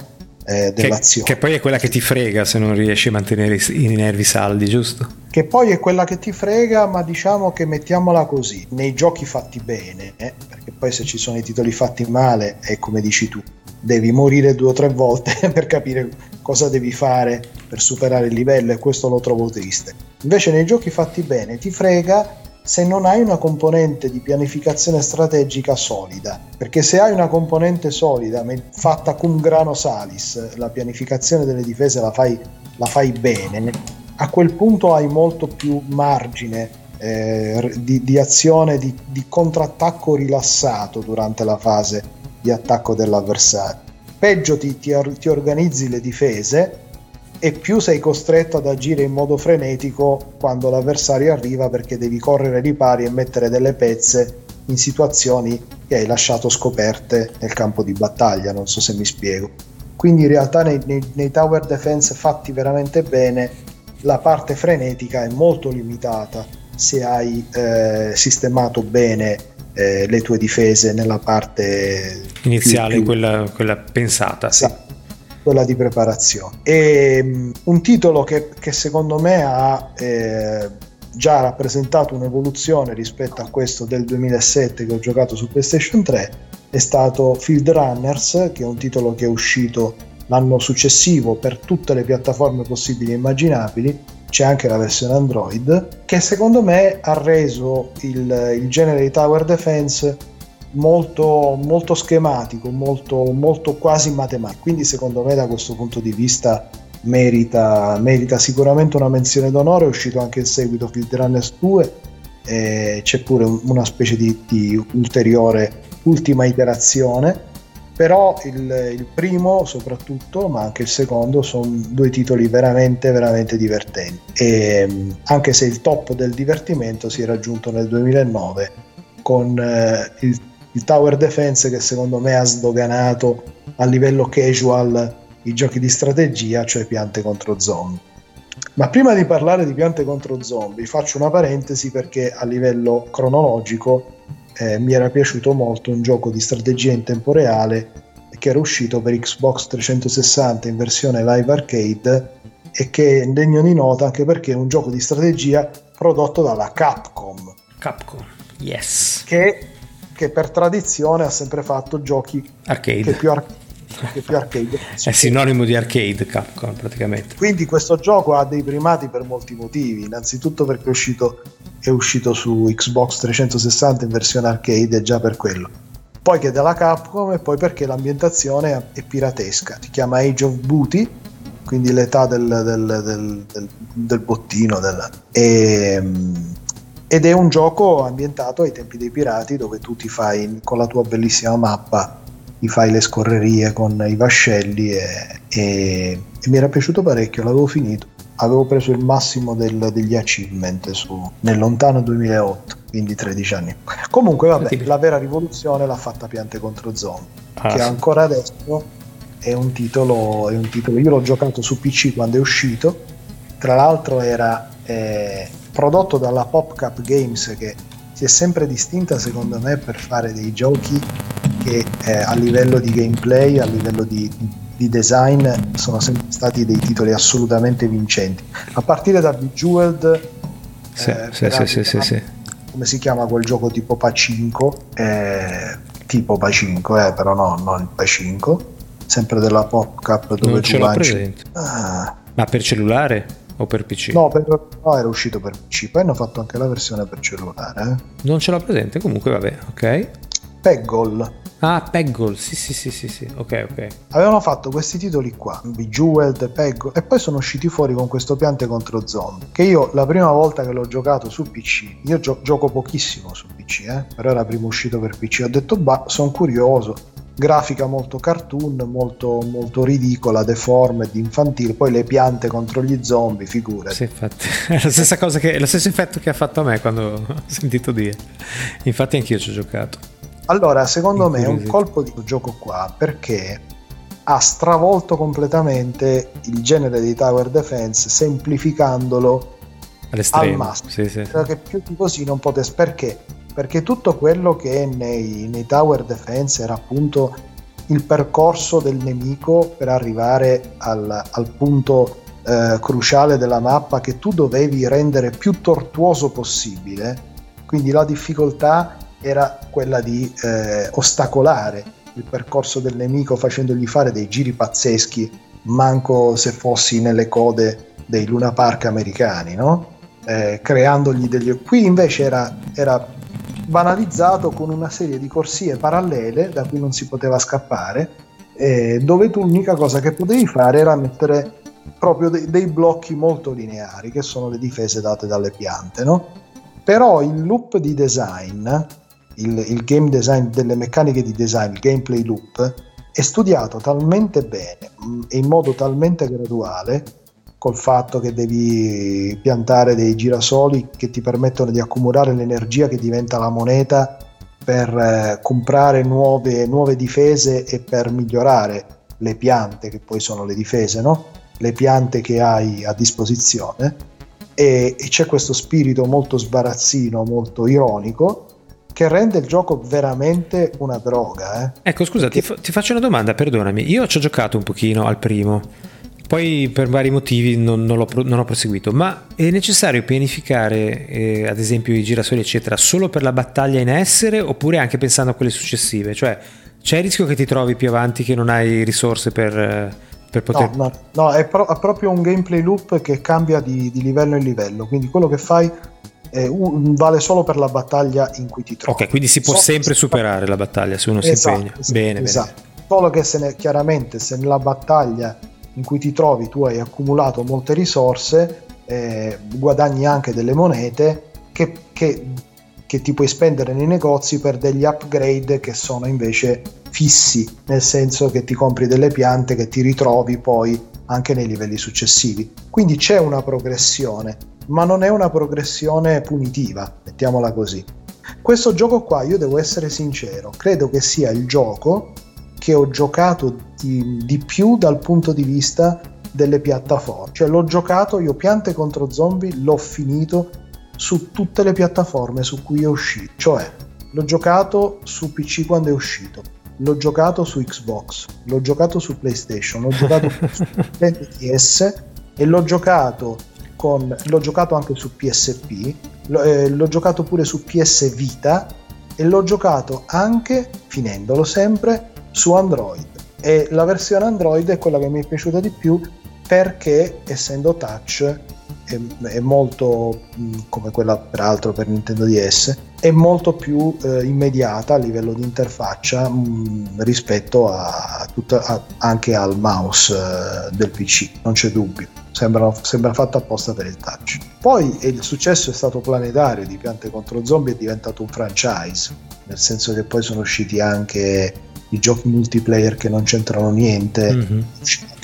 eh, dell'azione. Che, che, poi è quella che ti frega se non riesci a mantenere i, i nervi saldi, giusto? Che poi è quella che ti frega, ma diciamo che mettiamola così, nei giochi fatti bene, eh, perché poi se ci sono i titoli fatti male è come dici tu, devi morire due o tre volte <laughs> per capire cosa devi fare per superare il livello e questo lo trovo triste. Invece nei giochi fatti bene ti frega se non hai una componente di pianificazione strategica solida, perché se hai una componente solida fatta cum grano salis, la pianificazione delle difese la fai, la fai bene, a quel punto hai molto più margine eh, di, di, azione, di, di contrattacco rilassato durante la fase di attacco dell'avversario. Peggio ti, ti, ti organizzi le difese e più sei costretto ad agire in modo frenetico quando l'avversario arriva perché devi correre di pari e mettere delle pezze in situazioni che hai lasciato scoperte nel campo di battaglia, non so se mi spiego. Quindi in realtà nei, nei, nei tower defense fatti veramente bene la parte frenetica è molto limitata se hai eh, sistemato bene eh, le tue difese nella parte iniziale, più, più... Quella, quella, pensata. Sì. Esatto quella di preparazione. E, um, un titolo che, che, secondo me ha eh, già rappresentato un'evoluzione rispetto a questo del 2007 che ho giocato su PlayStation 3 è stato Field Runners, che è un titolo che è uscito l'anno successivo per tutte le piattaforme possibili e immaginabili. C'è anche la versione Android, che secondo me ha reso il, il genere di Tower Defense molto, molto schematico, molto, molto quasi matematico. Quindi, secondo me, da questo punto di vista, merita, merita sicuramente una menzione d'onore. È uscito anche il seguito Field Runners 2, e c'è pure una specie di, di ulteriore ultima iterazione. Però il, il, primo soprattutto, ma anche il secondo, sono due titoli veramente, veramente divertenti. E anche se il top del divertimento si è raggiunto nel 2009 con eh, il il tower defense che secondo me ha sdoganato a livello casual i giochi di strategia, cioè piante contro zombie. Ma prima di parlare di piante contro zombie, faccio una parentesi perché a livello cronologico eh, mi era piaciuto molto un gioco di strategia in tempo reale che era uscito per Xbox 360 in versione live arcade e che è degno di nota anche perché è un gioco di strategia prodotto dalla Capcom. Capcom, yes. Che che per tradizione ha sempre fatto giochi arcade. Che più, ar- che più arcade. <laughs> È sinonimo di arcade Capcom praticamente. Quindi questo gioco ha dei primati per molti motivi, innanzitutto perché è uscito, è uscito su Xbox 360 in versione arcade e già per quello. Poi che è della Capcom e poi perché l'ambientazione è piratesca. Si chiama Age of Booty, quindi l'età del, del, del, del bottino. E, ed è un gioco ambientato ai tempi dei pirati dove tu ti fai con la tua bellissima mappa ti fai le scorrerie con i vascelli e, e, e mi era piaciuto parecchio l'avevo finito. Avevo preso il massimo del, degli achievement su, nel lontano 2008 quindi 13 anni. Comunque vabbè la vera rivoluzione l'ha fatta Piante contro Zombie ah, che sì. ancora adesso è un, titolo, è un titolo. Io l'ho giocato su PC quando è uscito. Tra l'altro era eh, prodotto dalla PopCap Games che si è sempre distinta secondo me per fare dei giochi che eh, a livello di gameplay, a livello di, di, design sono sempre stati dei titoli assolutamente vincenti. A partire da Bejeweled, sì, eh, sì, sì, sì, sì, sì, come si chiama quel gioco tipo Pacinco, eh, tipo Pacinco, eh, però no, non il Pacinco, sempre della PopCap dove non tu lanci... Ah. Ma per cellulare? O per PC? No, per, no, era uscito per PC, poi hanno fatto anche la versione per cellulare. Eh. Non ce l'ho presente, comunque vabbè, ok. Peggle. Ah, Peggle, sì, sì, sì, sì, sì, ok, ok. Avevano fatto questi titoli qua, Bejeweled, Peggle, e poi sono usciti fuori con questo piante contro zombie, che io la prima volta che l'ho giocato su PC, io gio- gioco pochissimo su PC, eh, però era primo uscito per PC, ho detto, bah, sono curioso, grafica molto cartoon, molto, molto ridicola, deformed, infantile, poi le piante contro gli zombie, figure. Sì, infatti, <laughs> è la stessa cosa che, lo stesso effetto che ha fatto a me quando <laughs> ho sentito dire. Infatti anch'io ci ho giocato. Allora, secondo me è un colpo di gioco qua perché ha stravolto completamente il genere di tower defense semplificandolo al massimo. Sì, sì. Che più di così non potesse perché perché tutto quello che nei, nei tower defense era appunto il percorso del nemico per arrivare al, al punto eh, cruciale della mappa che tu dovevi rendere più tortuoso possibile, quindi la difficoltà era quella di eh, ostacolare il percorso del nemico facendogli fare dei giri pazzeschi, manco se fossi nelle code dei Luna Park americani, no? eh, creandogli degli... Qui invece era, era banalizzato con una serie di corsie parallele da cui non si poteva scappare, eh, dove tu l'unica cosa che potevi fare era mettere proprio de- dei blocchi molto lineari, che sono le difese date dalle piante, no? Però il loop di design, il, il game design delle meccaniche di design, il gameplay loop, è studiato talmente bene mm, e in modo talmente graduale col fatto che devi piantare dei girasoli che ti permettono di accumulare l'energia che diventa la moneta per eh, comprare nuove, nuove, difese e per migliorare le piante che poi sono le difese, no? le piante che hai a disposizione e, e c'è questo spirito molto sbarazzino, molto ironico che rende il gioco veramente una droga. Eh? Ecco, scusa, Perché... ti, ti, faccio una domanda, perdonami. Io ci ho giocato un pochino al primo poi per vari motivi non, non, non, ho proseguito, ma è necessario pianificare eh, ad esempio i girasoli eccetera solo per la battaglia in essere oppure anche pensando a quelle successive? Cioè c'è il rischio che ti trovi più avanti che non hai risorse per, per poter... No, no, no è, pro- è, proprio un gameplay loop che cambia di, di livello in livello, quindi quello che fai eh, vale solo per la battaglia in cui ti trovi. Ok, quindi si può so sempre superare la battaglia se uno esatto, si impegna. Esatto, bene, esatto. bene. Solo che se ne, chiaramente se nella battaglia in cui ti trovi tu hai accumulato molte risorse, eh, guadagni anche delle monete che, che, che ti puoi spendere nei negozi per degli upgrade che sono invece fissi, nel senso che ti compri delle piante che ti ritrovi poi anche nei livelli successivi. Quindi c'è una progressione, ma non è una progressione punitiva, mettiamola così. Questo gioco qua, io devo essere sincero, credo che sia il gioco che ho giocato di, di più dal punto di vista delle piattaforme. Cioè l'ho giocato, io Piante contro Zombie l'ho finito su tutte le piattaforme su cui è uscito. Cioè l'ho giocato su PC quando è uscito, l'ho giocato su Xbox, l'ho giocato su PlayStation, l'ho giocato <laughs> su PS e l'ho giocato, con, l'ho giocato anche su PSP, l'ho, eh, l'ho giocato pure su PS Vita e l'ho giocato anche, finendolo sempre, su Android. E la versione Android è quella che mi è piaciuta di più perché essendo touch è, è molto come quella peraltro per Nintendo DS è molto più eh, immediata a livello di interfaccia mh, rispetto a tutta, a, anche al mouse eh, del PC non c'è dubbio. Sembra, sembra fatta apposta per il touch. Poi il successo è stato planetario di Piante contro Zombie è diventato un franchise nel senso che poi sono usciti anche i giochi multiplayer che non c'entrano niente, mm-hmm.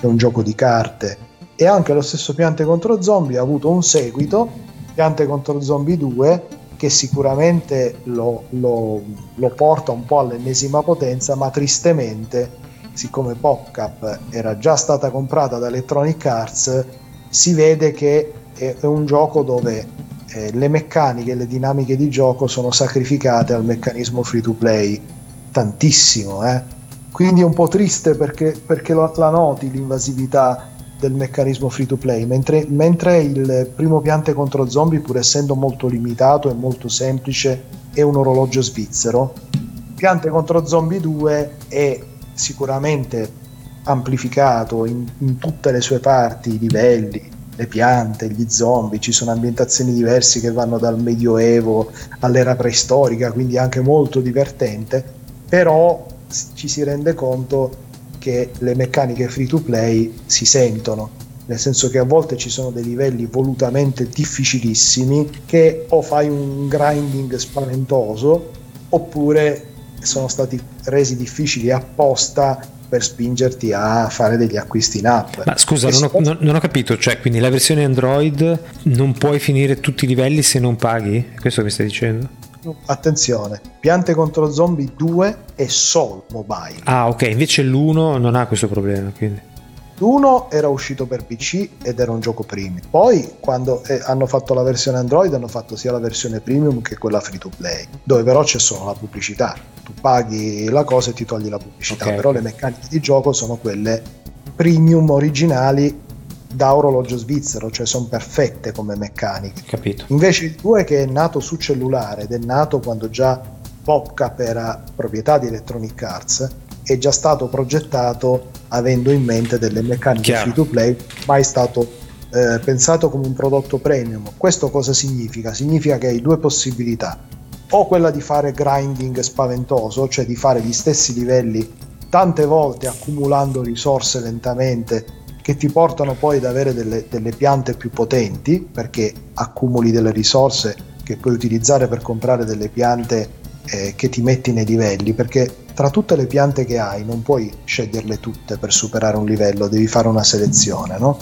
è un gioco di carte. E anche lo stesso Piante contro Zombie ha avuto un seguito, Piante contro Zombie 2, che sicuramente lo, lo, lo porta un po' all'ennesima potenza, ma tristemente, siccome PopCap era già stata comprata da Electronic Arts, si vede che è, è un gioco dove eh, le meccaniche le dinamiche di gioco sono sacrificate al meccanismo free to play tantissimo, eh? quindi è un po' triste perché, perché la, la, noti l'invasività del meccanismo free to play, mentre, mentre il primo piante contro zombie, pur essendo molto limitato e molto semplice, è un orologio svizzero. Piante contro zombie 2 è sicuramente amplificato in, in tutte le sue parti, i livelli, le piante, gli zombie, ci sono ambientazioni diverse che vanno dal medioevo all'era preistorica, quindi anche molto divertente però ci si rende conto che le meccaniche free to play si sentono nel senso che a volte ci sono dei livelli volutamente difficilissimi che o fai un grinding spaventoso oppure sono stati resi difficili apposta per spingerti a fare degli acquisti in app. Ma scusa, non ho, non, non ho, capito, cioè quindi la versione Android non puoi finire tutti i livelli se non paghi? Questo che stai dicendo? Attenzione, Piante contro Zombie 2 è solo mobile. Ah, ok, invece l'1 non ha questo problema, quindi. L'1 era uscito per PC ed era un gioco premium. Poi, quando eh, hanno fatto la versione Android, hanno fatto sia la versione premium che quella free to play, dove però c'è solo la pubblicità. Tu paghi la cosa e ti togli la pubblicità, okay. però le meccaniche di gioco sono quelle premium originali da orologio svizzero, cioè sono perfette come meccaniche. Capito. Invece il 2 che è nato su cellulare ed è nato quando già PopCap era proprietà di Electronic Arts, è già stato progettato avendo in mente delle meccaniche free to play, mai stato eh, pensato come un prodotto premium. Questo cosa significa? Significa che hai due possibilità. O quella di fare grinding spaventoso, cioè di fare gli stessi livelli tante volte accumulando risorse lentamente che ti portano poi ad avere delle, delle piante più potenti perché accumuli delle risorse che puoi utilizzare per comprare delle piante eh, che ti metti nei livelli perché tra tutte le piante che hai non puoi sceglierle tutte per superare un livello, devi fare una selezione, no?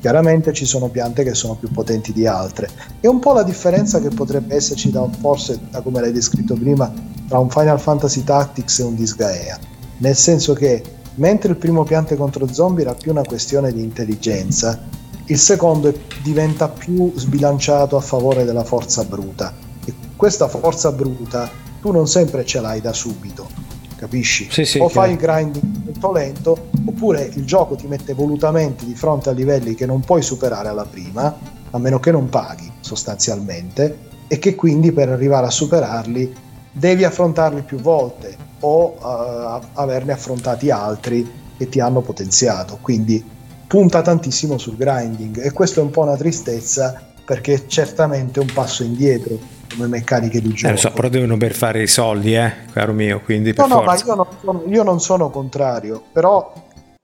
Chiaramente ci sono piante che sono più potenti di altre. È un po' la differenza che potrebbe esserci da forse, da come l'hai descritto prima, tra un Final Fantasy Tactics e un Disgaea. Nel senso che mentre il primo piante contro zombie era più una questione di intelligenza, il secondo diventa più sbilanciato a favore della forza bruta. E questa forza bruta tu non sempre ce l'hai da subito capisci? Sì, sì, o fai il grinding molto lento, oppure il gioco ti mette volutamente di fronte a livelli che non puoi superare alla prima, a meno che non paghi sostanzialmente, e che quindi per arrivare a superarli devi affrontarli più volte o uh, averne affrontati altri che ti hanno potenziato. Quindi punta tantissimo sul grinding e questo è un po' una tristezza perché certamente è un passo indietro come meccaniche di gioco. Eh, so, però devono per fare i soldi, eh, caro mio, quindi per No, no, ma io non, sono, io non, sono, contrario, però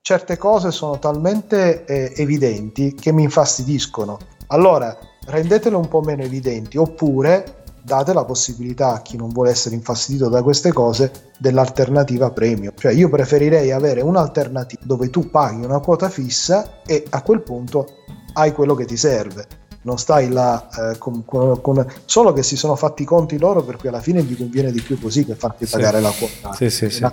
certe cose sono talmente eh, evidenti che mi infastidiscono. Allora, rendetele un po' meno evidenti, oppure date la possibilità a chi non vuole essere infastidito da queste cose dell'alternativa premium. Cioè io preferirei avere un'alternativa dove tu paghi una quota fissa e a quel punto hai quello che ti serve non stai là eh, con, con, con, solo che si sono fatti i conti loro per cui alla fine gli conviene di più così che farti pagare sì. la quota sì, sì, sì.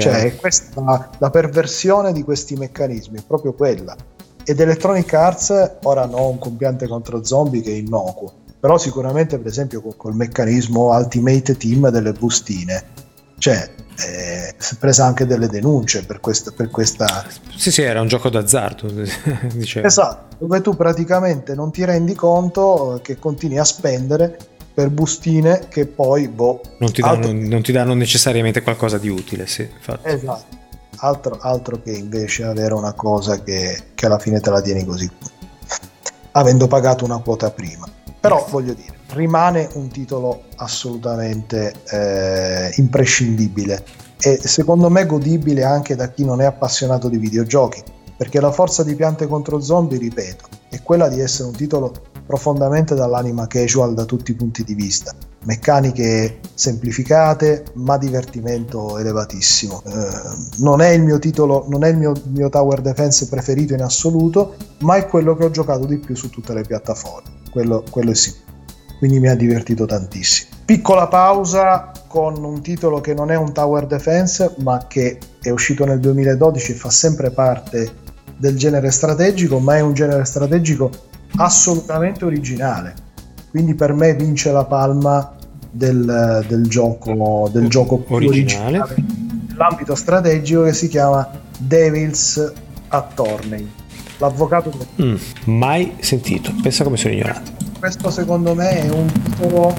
cioè questa la, perversione di questi meccanismi è proprio quella ed Electronic Arts ora hanno un compiante contro zombie che è innocuo però sicuramente per esempio col meccanismo Ultimate Team delle bustine cioè eh, si è presa anche delle denunce per questa, per questa... Sì, sì, era un gioco d'azzardo. <laughs> esatto, dove tu praticamente non ti rendi conto che continui a spendere per bustine che poi, boh... Non ti danno, altro... non ti danno necessariamente qualcosa di utile, sì, infatti. Esatto. Altro, altro, che invece avere una cosa che, che alla fine te la tieni così, avendo pagato una quota prima. Però voglio dire, rimane un titolo assolutamente eh, imprescindibile e secondo me godibile anche da chi non è appassionato di videogiochi, perché la forza di piante contro zombie, ripeto, è quella di essere un titolo profondamente dall'anima casual da tutti i punti di vista. Meccaniche semplificate, ma divertimento elevatissimo. Eh, non è il mio titolo, non è il mio, mio tower defense preferito in assoluto, ma è quello che ho giocato di più su tutte le piattaforme. Quello, quello è sicuro quindi mi ha divertito tantissimo. Piccola pausa con un titolo che non è un tower defense, ma che è uscito nel 2012 e fa sempre parte del genere strategico, ma è un genere strategico assolutamente originale. Quindi per me vince la palma del, del gioco, del gioco originale. originale nell'ambito strategico che si chiama Devil's Attorney. L'avvocato mm, mai sentito, pensa come sono ignorato. Questo secondo me è un titolo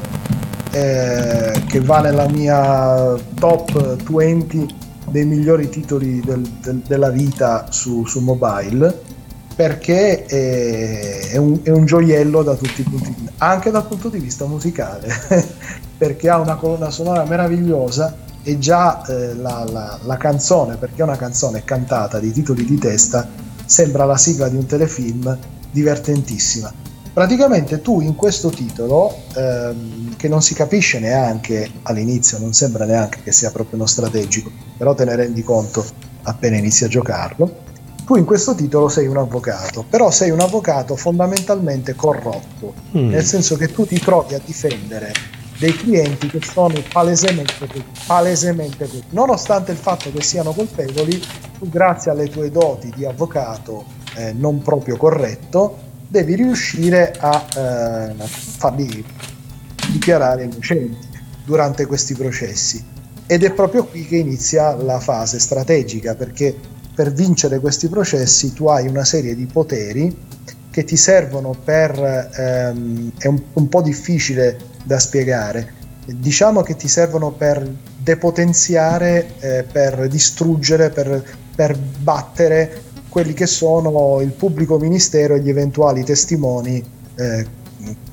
eh, che va nella mia top 20 dei migliori titoli del, del, della vita su, su mobile perché è, è, un, è, un, gioiello da tutti i punti di vista, anche dal punto di vista musicale, <laughs> perché ha una colonna sonora meravigliosa e già eh, la, la, la, canzone, perché è una canzone cantata di titoli di testa, sembra la sigla di un telefilm divertentissima. Praticamente tu in questo titolo, ehm, che non si capisce neanche all'inizio, non sembra neanche che sia proprio uno strategico, però te ne rendi conto appena inizi a giocarlo, tu in questo titolo sei un avvocato, però sei un avvocato fondamentalmente corrotto, mm. nel senso che tu ti trovi a difendere dei clienti che sono palesemente così, palesemente così. Nonostante il fatto che siano colpevoli, tu grazie alle tue doti di avvocato eh, non proprio corretto, devi riuscire a eh, farli dichiarare innocenti durante questi processi. Ed è proprio qui che inizia la fase strategica, perché per vincere questi processi tu hai una serie di poteri che ti servono per... Ehm, è un, un po' difficile da spiegare, diciamo che ti servono per depotenziare, eh, per distruggere, per, per battere quelli che sono il pubblico ministero e gli eventuali testimoni eh,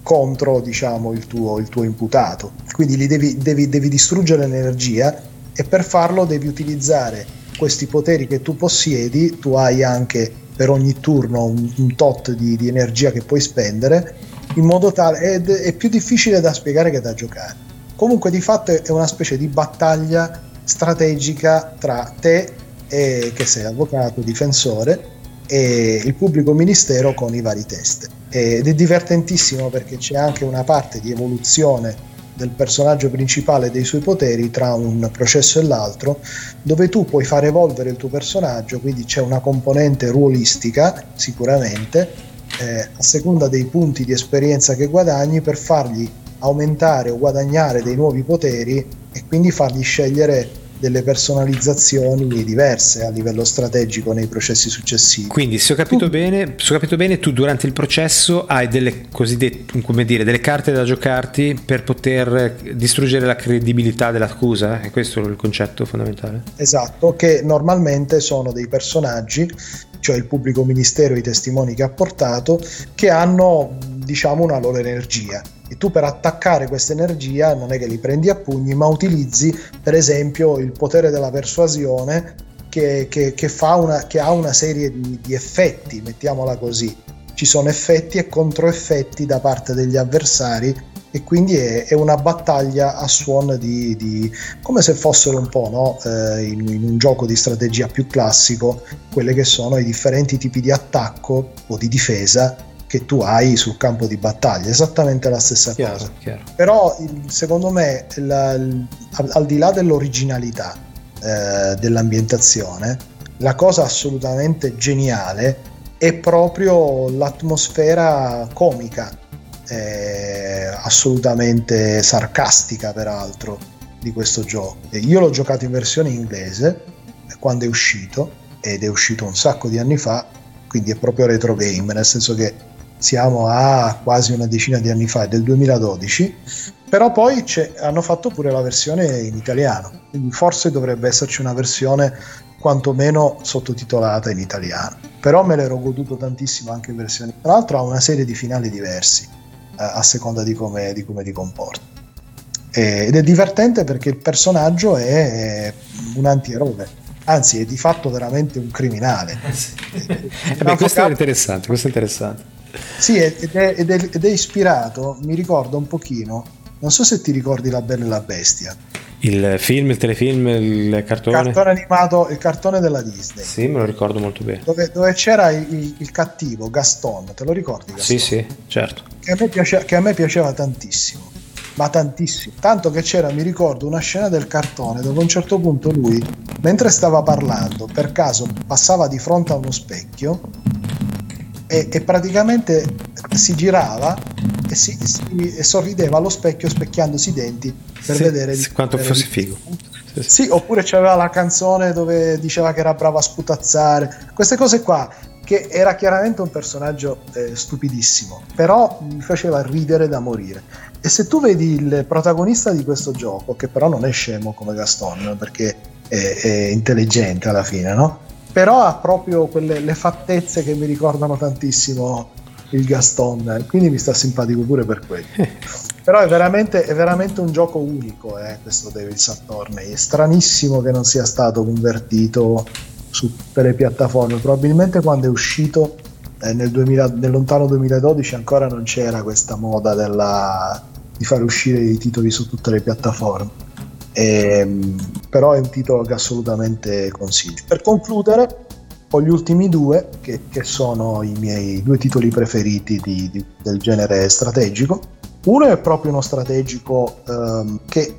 contro diciamo, il, tuo, il tuo imputato. Quindi li devi, devi, devi distruggere l'energia e per farlo devi utilizzare questi poteri che tu possiedi, tu hai anche per ogni turno un, un tot di, di, energia che puoi spendere, in modo tale ed è più difficile da spiegare che da giocare. Comunque di fatto è una specie di battaglia strategica tra te, e, che sei avvocato, difensore, e il pubblico ministero con i vari test. Ed è divertentissimo perché c'è anche una parte di evoluzione del personaggio principale e dei suoi poteri tra un processo e l'altro, dove tu puoi far evolvere il tuo personaggio, quindi c'è una componente ruolistica sicuramente, eh, a seconda dei punti di esperienza che guadagni per fargli aumentare o guadagnare dei nuovi poteri e quindi fargli scegliere delle personalizzazioni diverse a livello strategico nei processi successivi. Quindi, se ho capito, bene, se ho capito bene, tu durante il processo hai delle cosiddette, come dire, delle carte da giocarti per poter distruggere la credibilità dell'accusa? È questo il concetto fondamentale? Esatto, che normalmente sono dei personaggi, cioè il pubblico ministero e i testimoni che ha portato, che hanno, diciamo, una loro energia e tu per attaccare questa energia non è che li prendi a pugni, ma utilizzi per esempio il potere della persuasione che, che, che, una, che ha una serie di, di, effetti, mettiamola così. Ci sono effetti e controeffetti da parte degli avversari e quindi è, è una battaglia a suono di, di, come se fossero un po' no? eh, in, in un gioco di strategia più classico, quelle che sono i differenti tipi di attacco o di difesa che tu hai sul campo di battaglia, esattamente la stessa chiaro, cosa. Chiaro. Però secondo me la, al, al, di là dell'originalità eh, dell'ambientazione, la cosa assolutamente geniale è proprio l'atmosfera comica, eh, assolutamente sarcastica peraltro, di questo gioco. Io l'ho giocato in versione inglese quando è uscito ed è uscito un sacco di anni fa, quindi è proprio retro game, nel senso che siamo a quasi una decina di anni fa, è del 2012, però poi hanno fatto pure la versione in italiano, quindi forse dovrebbe esserci una versione quantomeno sottotitolata in italiano, però me l'ero goduto tantissimo anche in versione, tra l'altro ha una serie di finali diversi eh, a seconda di come, di come ti comporti. ed è divertente perché il personaggio è un antieroe, anzi è di fatto veramente un criminale. Eh eh beh, questo è questo è interessante. Sì, ed è, ed, è, ed è, ispirato, mi ricorda un pochino, non so se ti ricordi La Bella e la Bestia. Il film, il telefilm, il cartone? Il cartone animato, il cartone della Disney. Sì, me lo ricordo molto bene. Dove, dove c'era il, il, cattivo, Gaston, te lo ricordi? Gaston? Sì, sì, certo. Che a, piace, che a me piaceva tantissimo ma tantissimo. Tanto che c'era, mi ricordo, una scena del cartone dove a un certo punto lui, mentre stava parlando, per caso passava di fronte a uno specchio e, e praticamente si girava e, si, si, e, sorrideva allo specchio specchiandosi i denti per sì, vedere sì, quanto fosse figo. Sì, sì, oppure c'aveva la canzone dove diceva che era bravo a sputazzare, queste cose qua che era chiaramente un personaggio eh, stupidissimo, però mi faceva ridere da morire. E se tu vedi il protagonista di questo gioco, che però non è scemo come Gaston, perché è, è intelligente alla fine, no? Però ha proprio quelle le fattezze che mi ricordano tantissimo il Gaston, quindi mi sta simpatico pure per quello. <laughs> però è veramente, è veramente, un gioco unico eh, questo Devil Saturn, è stranissimo che non sia stato convertito su tutte le piattaforme, probabilmente quando è uscito eh, nel, 2000, nel, lontano 2012 ancora non c'era questa moda della, di fare uscire i titoli su tutte le piattaforme. Ehm, però è un titolo che assolutamente consiglio. Per concludere, ho gli ultimi due, che, che sono i miei due titoli preferiti di, di, del genere strategico. Uno è proprio uno strategico um, che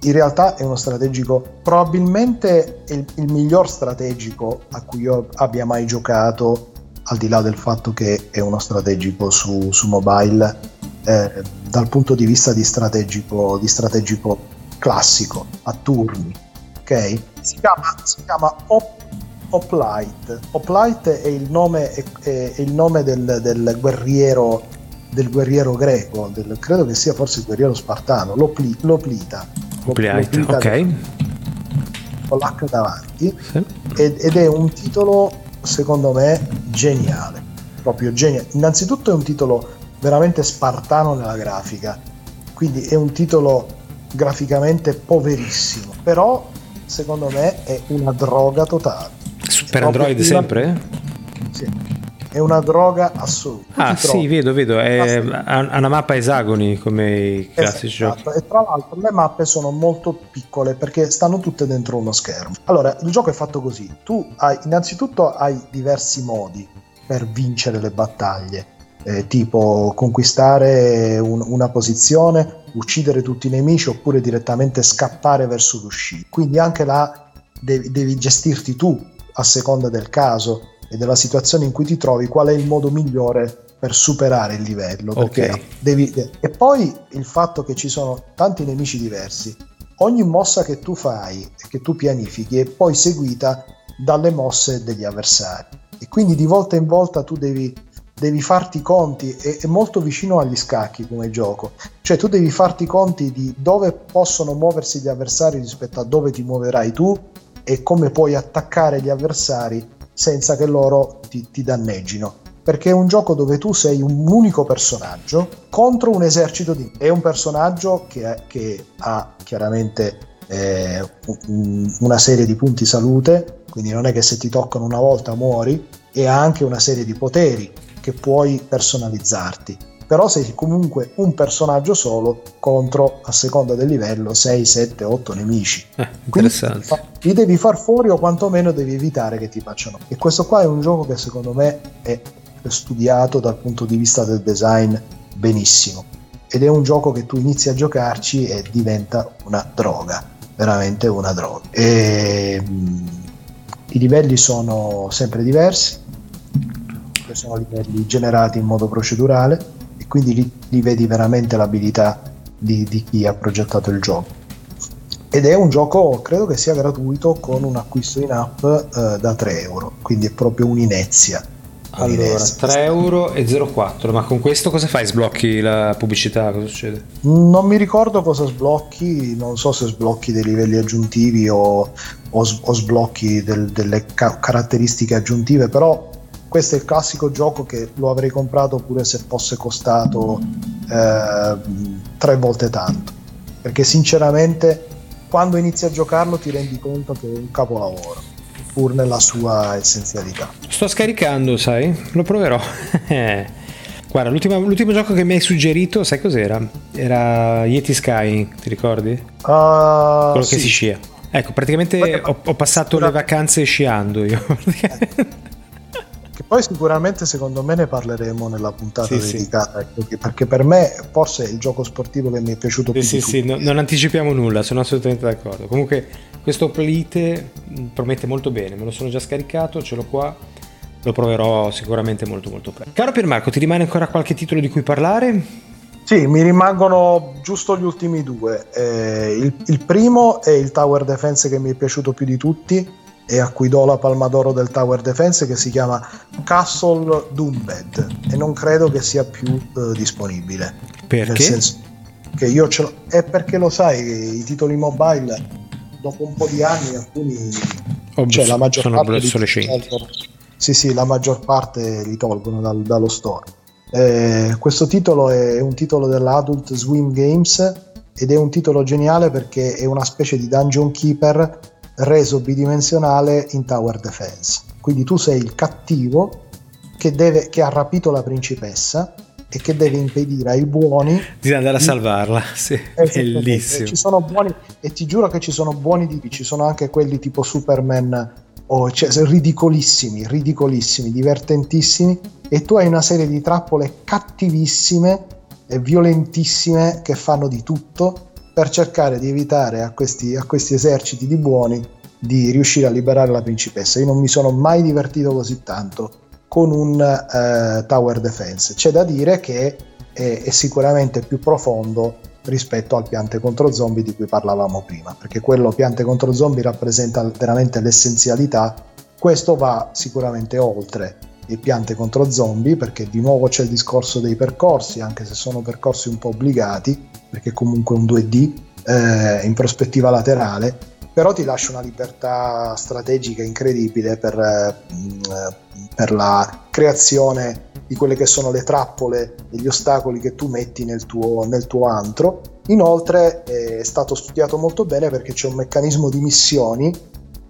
in realtà è uno strategico, probabilmente il, il, miglior strategico a cui io abbia mai giocato, al di là del fatto che è uno strategico su, su mobile, eh, dal punto di vista di strategico, di strategico classico a turni, ok? Si chiama, si chiama Op, Oplite. Oplite è il nome, è, è il nome del, del, guerriero del guerriero greco, del, credo che sia forse il guerriero spartano, Lopli, Loplita. Loplita, ok. Con l'H davanti. Sì. Ed, ed è un titolo secondo me geniale, proprio geniale. Innanzitutto è un titolo veramente spartano nella grafica, quindi è un titolo graficamente poverissimo, però secondo me è una droga totale. Per Android sempre? Sì è una droga assoluta. Ah sì, vedo, vedo, è, ha una mappa esagonii come i classici esatto. giochi. E tra l'altro le mappe sono molto piccole perché stanno tutte dentro uno schermo. Allora, il gioco è fatto così, tu hai innanzitutto hai diversi modi per vincere le battaglie. Eh, tipo conquistare un, una posizione, uccidere tutti i nemici oppure direttamente scappare verso l'uscita. Quindi anche là devi, devi gestirti tu a seconda del caso e della situazione in cui ti trovi, qual è il modo migliore per superare il livello. Okay. Devi... E poi il fatto che ci sono tanti nemici diversi, ogni mossa che tu fai e che tu pianifichi è poi seguita dalle mosse degli avversari. E quindi di volta in volta tu devi, devi farti conti, è, è molto vicino agli scacchi come gioco, cioè tu devi farti conti di dove possono muoversi gli avversari rispetto a dove ti muoverai tu e come puoi attaccare gli avversari senza che loro ti, ti danneggino. Perché è un gioco dove tu sei un unico personaggio contro un esercito di... È un personaggio che, che ha chiaramente eh, una serie di punti salute, quindi non è che se ti toccano una volta muori, e ha anche una serie di poteri che puoi personalizzarti però sei comunque un personaggio solo contro, a seconda del livello, 6, 7, 8 nemici. Eh, interessante. Quindi, li devi far fuori o quantomeno devi evitare che ti facciano. E questo qua è un gioco che secondo me è studiato dal punto di vista del design benissimo. Ed è un gioco che tu inizi a giocarci e diventa una droga, veramente una droga. E, mh, mm, I livelli sono sempre diversi, sono livelli generati in modo procedurale quindi lì, lì vedi veramente l'abilità di, di, chi ha progettato il gioco. Ed è un gioco, credo che sia gratuito con un acquisto in app eh, da 3 euro, quindi è proprio un'inezia. Allora, 3 euro e 0,4, ma con questo cosa fai? Sblocchi la pubblicità? Cosa succede? Non mi ricordo cosa sblocchi, non so se sblocchi dei livelli aggiuntivi o, o, o sblocchi del, delle ca- caratteristiche aggiuntive, però questo è il classico gioco che lo avrei comprato pure se fosse costato eh, tre volte tanto. Perché sinceramente quando inizi a giocarlo ti rendi conto che è un capolavoro pur nella sua essenzialità. Sto scaricando sai? Lo proverò. <laughs> Guarda l'ultimo, l'ultimo, gioco che mi hai suggerito sai cos'era? era Yeti Sky ti ricordi? Uh, quello sì. che si scia. Ecco praticamente ho, ho passato le vacanze sciando io <laughs> che poi sicuramente secondo me ne parleremo nella puntata sì, dedicata, sì. perché per me forse è il gioco sportivo che mi è piaciuto più. Sì, sì, no, non anticipiamo nulla, sono assolutamente d'accordo. Comunque questo Plite promette molto bene, me lo sono già scaricato, ce l'ho qua, lo proverò sicuramente molto molto bene. Caro Piermarco, ti rimane ancora qualche titolo di cui parlare? Sì, mi rimangono giusto gli ultimi due. Eh, il, il primo è il Tower Defense che mi è piaciuto più di tutti e a cui do la palma d'oro del Tower Defense che si chiama Castle Doombed e non credo che sia più eh, disponibile. Perché? Nel senso che io ce l'ho. È perché lo sai, i titoli mobile dopo un po' di anni alcuni Obs- cioè la maggior sono parte li, sì, sì, la maggior parte li tolgono dal, dallo store. Eh, questo titolo è un titolo dell'Adult Swim Games ed è un titolo geniale perché è una specie di dungeon keeper reso bidimensionale in tower defense. Quindi tu sei il cattivo che, deve, che ha rapito la principessa e che deve impedire ai buoni di andare a salvarla. <laughs> Sì, bellissimo. Ci sono buoni, e ti giuro che ci sono buoni tipi, ci sono anche quelli tipo Superman, o, cioè, ridicolissimi, ridicolissimi, divertentissimi, e tu hai una serie di trappole cattivissime e violentissime che fanno di tutto per cercare di evitare a questi, a questi eserciti di buoni di riuscire a liberare la principessa. Io non mi sono mai divertito così tanto con un uh, tower defense. C'è da dire che è, è, sicuramente più profondo rispetto al piante contro zombie di cui parlavamo prima, perché quello piante contro zombie rappresenta veramente l'essenzialità. Questo va sicuramente oltre il piante contro zombie, perché di nuovo c'è il discorso dei percorsi, anche se sono percorsi un po' obbligati, perché comunque un 2D eh, in prospettiva laterale, però ti lascia una libertà strategica incredibile per, eh, per la creazione di quelle che sono le trappole e gli ostacoli che tu metti nel tuo, nel tuo antro. Inoltre è stato studiato molto bene perché c'è un meccanismo di missioni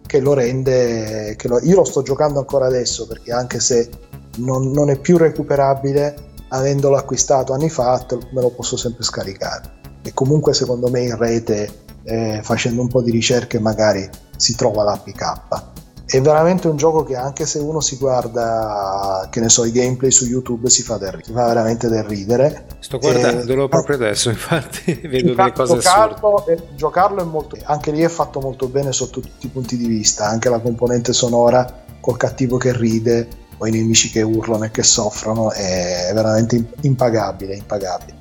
che lo rende... Che lo, io lo sto giocando ancora adesso perché anche se non, non è più recuperabile, avendolo acquistato anni fa, me lo posso sempre scaricare. E comunque secondo me in rete, eh, facendo un po' di ricerche, magari si trova l'APK è veramente un gioco che anche se uno si guarda, che ne so, i gameplay su YouTube si fa, del, si fa veramente del ridere. Sto guardandolo e, proprio adesso, <laughs> infatti, vedo delle cose giocarlo, è, giocarlo è molto... Anche lì è fatto molto bene sotto tutti i punti di vista, anche la componente sonora col cattivo che ride o i nemici che urlano e che soffrono è veramente impagabile, impagabile.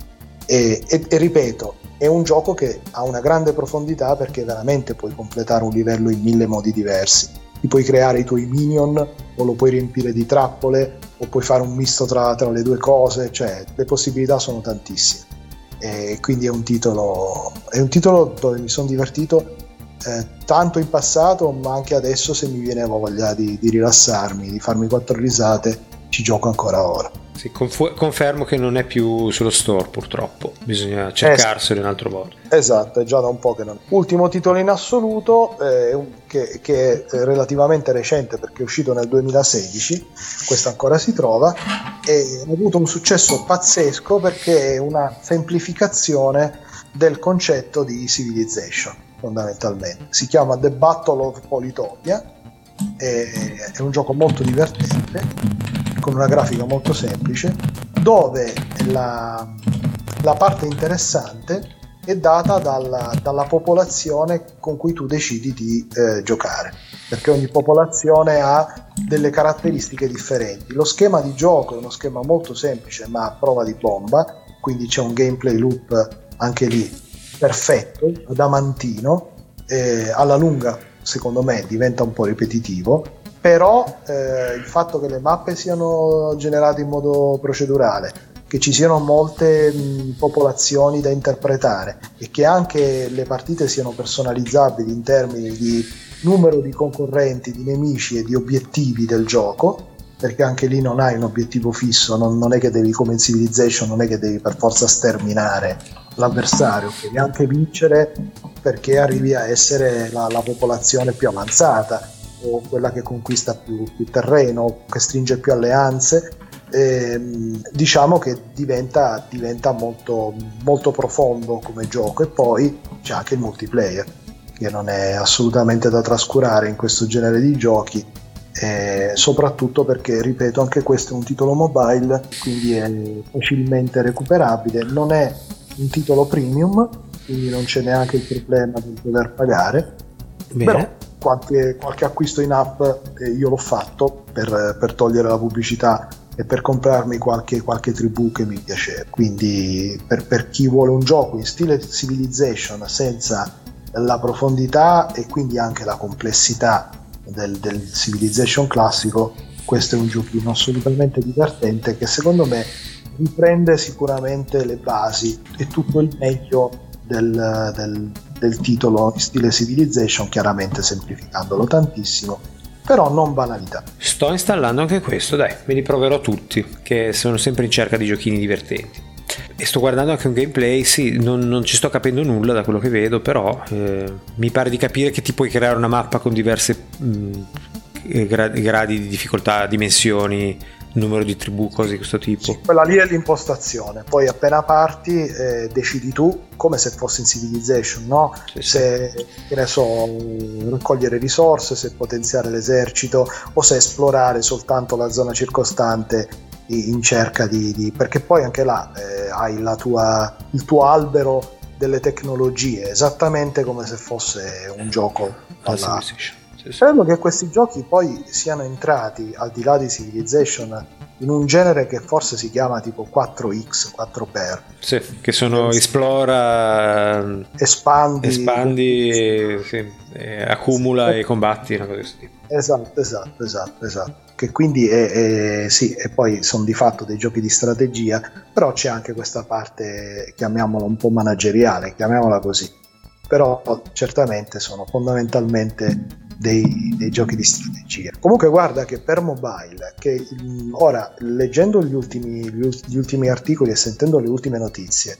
E, e, e ripeto, è un gioco che ha una grande profondità perché veramente puoi completare un livello in mille modi diversi ti puoi creare i tuoi minion o lo puoi riempire di trappole o puoi fare un misto tra, tra le due cose, cioè le possibilità sono tantissime. E quindi è un titolo, è un titolo dove mi sono divertito eh, tanto in passato, ma anche adesso se mi viene voglia di, di rilassarmi, di farmi quattro risate, ci gioco ancora ora. Sì, conf- confermo che non è più sullo store purtroppo, bisogna cercarselo in altro modo. Esatto, è già da un po' che non. Ultimo titolo in assoluto, eh, che, che, è relativamente recente perché è uscito nel 2016, questo ancora si trova, e ha avuto un successo pazzesco perché è una semplificazione del concetto di civilization, fondamentalmente. Si chiama The Battle of Politopia, è un gioco molto divertente con una grafica molto semplice, dove la, la parte interessante è data dalla, dalla, popolazione con cui tu decidi di eh, giocare, perché ogni popolazione ha delle caratteristiche differenti. Lo schema di gioco è uno schema molto semplice ma a prova di bomba, quindi c'è un gameplay loop anche lì perfetto, adamantino, eh, alla lunga secondo me diventa un po' ripetitivo, però eh, il fatto che le mappe siano generate in modo procedurale, che ci siano molte mh, popolazioni da interpretare e che anche le partite siano personalizzabili in termini di numero di concorrenti, di nemici e di obiettivi del gioco, perché anche lì non hai un obiettivo fisso, non, non è che devi come in Civilization, non è che devi per forza sterminare l'avversario, devi anche vincere perché arrivi a essere la, la popolazione più avanzata o quella che conquista più, più terreno, che stringe più alleanze, ehm, diciamo che diventa, diventa molto, molto profondo come gioco. E poi c'è anche il multiplayer che non è assolutamente da trascurare in questo genere di giochi eh, soprattutto perché ripeto anche questo è un titolo mobile quindi è facilmente recuperabile. Non è un titolo premium quindi non c'è neanche il problema di dover pagare Bene. però qualche, qualche acquisto in app eh, io l'ho fatto per, per, togliere la pubblicità e per comprarmi qualche, qualche tribù che mi piace. Quindi per, per chi vuole un gioco in stile Civilization senza la profondità e quindi anche la complessità del, del Civilization classico, questo è un giochino assolutamente divertente che secondo me riprende sicuramente le basi e tutto il meglio del, del, del titolo in stile Civilization, chiaramente semplificandolo tantissimo, però non banalità. Sto installando anche questo, dai, me li proverò tutti, che sono sempre in cerca di giochini divertenti. E sto guardando anche un gameplay, sì, non, non ci sto capendo nulla da quello che vedo, però eh, mi pare di capire che ti puoi creare una mappa con diverse mh, gradi di difficoltà, dimensioni, numero di tribù, cose di questo tipo. Sì, quella lì è l'impostazione, poi appena parti eh, decidi tu come se fosse in Civilization, no? Sì, se, sì. che ne so, raccogliere risorse, se potenziare l'esercito o se esplorare soltanto la zona circostante in cerca di... di perché poi anche là eh, hai tua, il tuo albero delle tecnologie, esattamente come se fosse un gioco alla, Credo che questi giochi poi siano entrati, al di là di Civilization, in un genere che forse si chiama tipo 4X, 4x. Sì, che sono sì. esplora, espandi, espandi sì, accumula sì. e combatti, una cosa di questo tipo. Esatto, esatto, esatto, esatto. Che quindi è, è, sì, e poi sono di fatto dei giochi di strategia, però c'è anche questa parte, chiamiamola un po' manageriale, chiamiamola così però certamente sono fondamentalmente dei, dei, giochi di strategia. Comunque guarda che per mobile, che ora leggendo gli ultimi, gli ultimi articoli e sentendo le ultime notizie,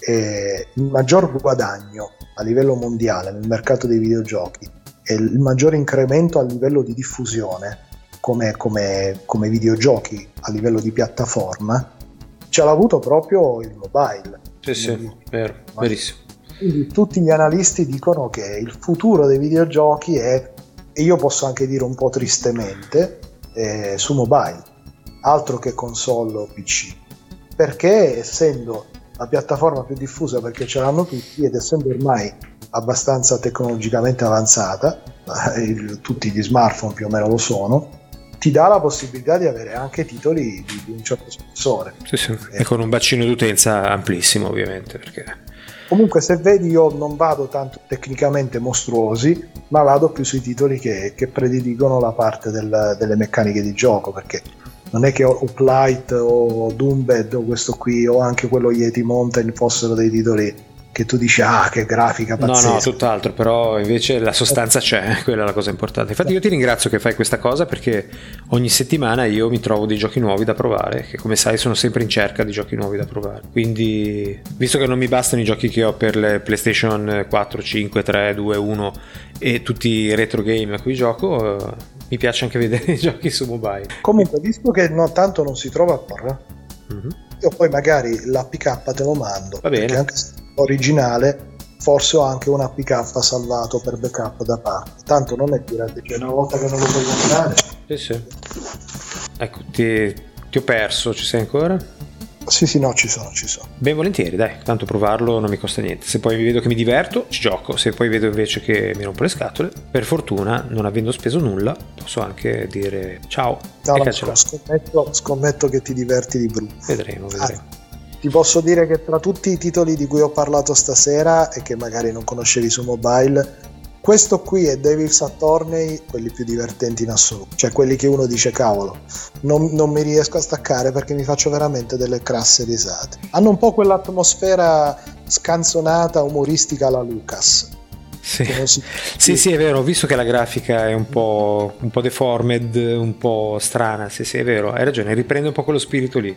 eh, il maggior guadagno a livello mondiale nel mercato dei videogiochi e il maggior incremento a livello di diffusione come, come, come videogiochi a livello di piattaforma ce l'ha avuto proprio il mobile. Sì, sì, vero, verissimo. Quindi tutti gli analisti dicono che il futuro dei videogiochi è, e io posso anche dire un po' tristemente, eh, su mobile, altro che console o PC. Perché essendo la piattaforma più diffusa perché ce l'hanno tutti ed essendo ormai abbastanza tecnologicamente avanzata, eh, tutti gli smartphone più o meno lo sono, ti dà la possibilità di avere anche titoli di, di un certo spessore. Sì, sì. E con un bacino d'utenza amplissimo ovviamente. Perché... Comunque se vedi io non vado tanto tecnicamente mostruosi, ma vado più sui titoli che, che prediligono la parte del, delle meccaniche di gioco, perché non è che Uplight o Doombed o questo qui o anche quello Yeti Mountain fossero dei titoli che tu dici ah che grafica pazzesca. No, no, tutt'altro, però invece la sostanza c'è, <laughs> quella è la cosa importante. Infatti io ti ringrazio che fai questa cosa perché ogni settimana io mi trovo dei giochi nuovi da provare, che come sai sono sempre in cerca di giochi nuovi da provare. Quindi, visto che non mi bastano i giochi che ho per le PlayStation 4, 5, 3, 2, 1 e tutti i retro game a cui gioco, eh, mi piace anche vedere <laughs> i giochi su mobile. Comunque, visto che no, tanto non si trova a Porra, mm-hmm. io poi magari l'APK te lo mando. Va bene. Anche se originale forse ho anche un APK salvato per backup da parte tanto non è pirata cioè una volta che non lo puoi comprare sì sì ecco ti, ti ho perso ci sei ancora? Sì, sì, no, ci sono, ci sono. Ben volentieri, dai, tanto provarlo non mi costa niente. Se poi vedo che mi diverto, ci gioco. Se poi vedo invece che mi rompo le scatole, per fortuna, non avendo speso nulla, posso anche dire ciao. No, no, scommetto, scommetto, che ti diverti di brutto. Vedremo, vedremo. Ah ti posso dire che tra tutti i titoli di cui ho parlato stasera e che magari non conoscevi su mobile, questo qui e Devil's Attorney quelli più divertenti in assoluto, cioè quelli che uno dice cavolo, non, non mi riesco a staccare perché mi faccio veramente delle crasse risate. Hanno un po' quell'atmosfera scanzonata, umoristica alla Lucas. Sì. Si... sì, sì, è vero, ho visto che la grafica è un po', un po' deformed, un po' strana, sì, sì, è vero, hai ragione, riprende un po' quello spirito lì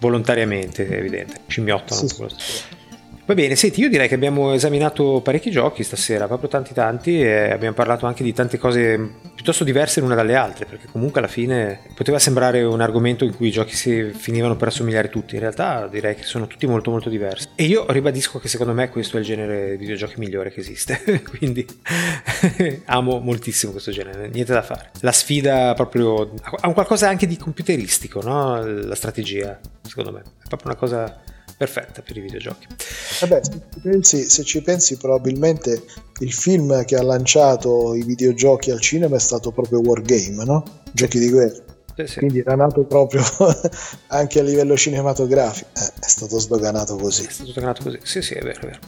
volontariamente, è evidente, scimmiottano. Sì, sì. Va bene, senti, io direi che abbiamo esaminato parecchi giochi stasera, proprio tanti tanti, e abbiamo parlato anche di tante cose piuttosto diverse l'una dalle altre, perché comunque alla fine poteva sembrare un argomento in cui i giochi si finivano per assomigliare tutti, in realtà direi che sono tutti molto molto diversi. E io ribadisco che secondo me questo è il genere di videogiochi migliore che esiste, <laughs> quindi <laughs> amo moltissimo questo genere, niente da fare. La sfida proprio ha un qualcosa anche di computeristico, no? La strategia, secondo me, è proprio una cosa perfetta per i videogiochi. Vabbè, se ci, pensi, se ci pensi, probabilmente il film che ha lanciato i videogiochi al cinema è stato proprio Wargame, no? Giochi di guerra. Sì, sì. Quindi era nato proprio <laughs> anche a livello cinematografico. Eh, è stato sdoganato così. È stato sdoganato così, sì, sì, è vero, è vero.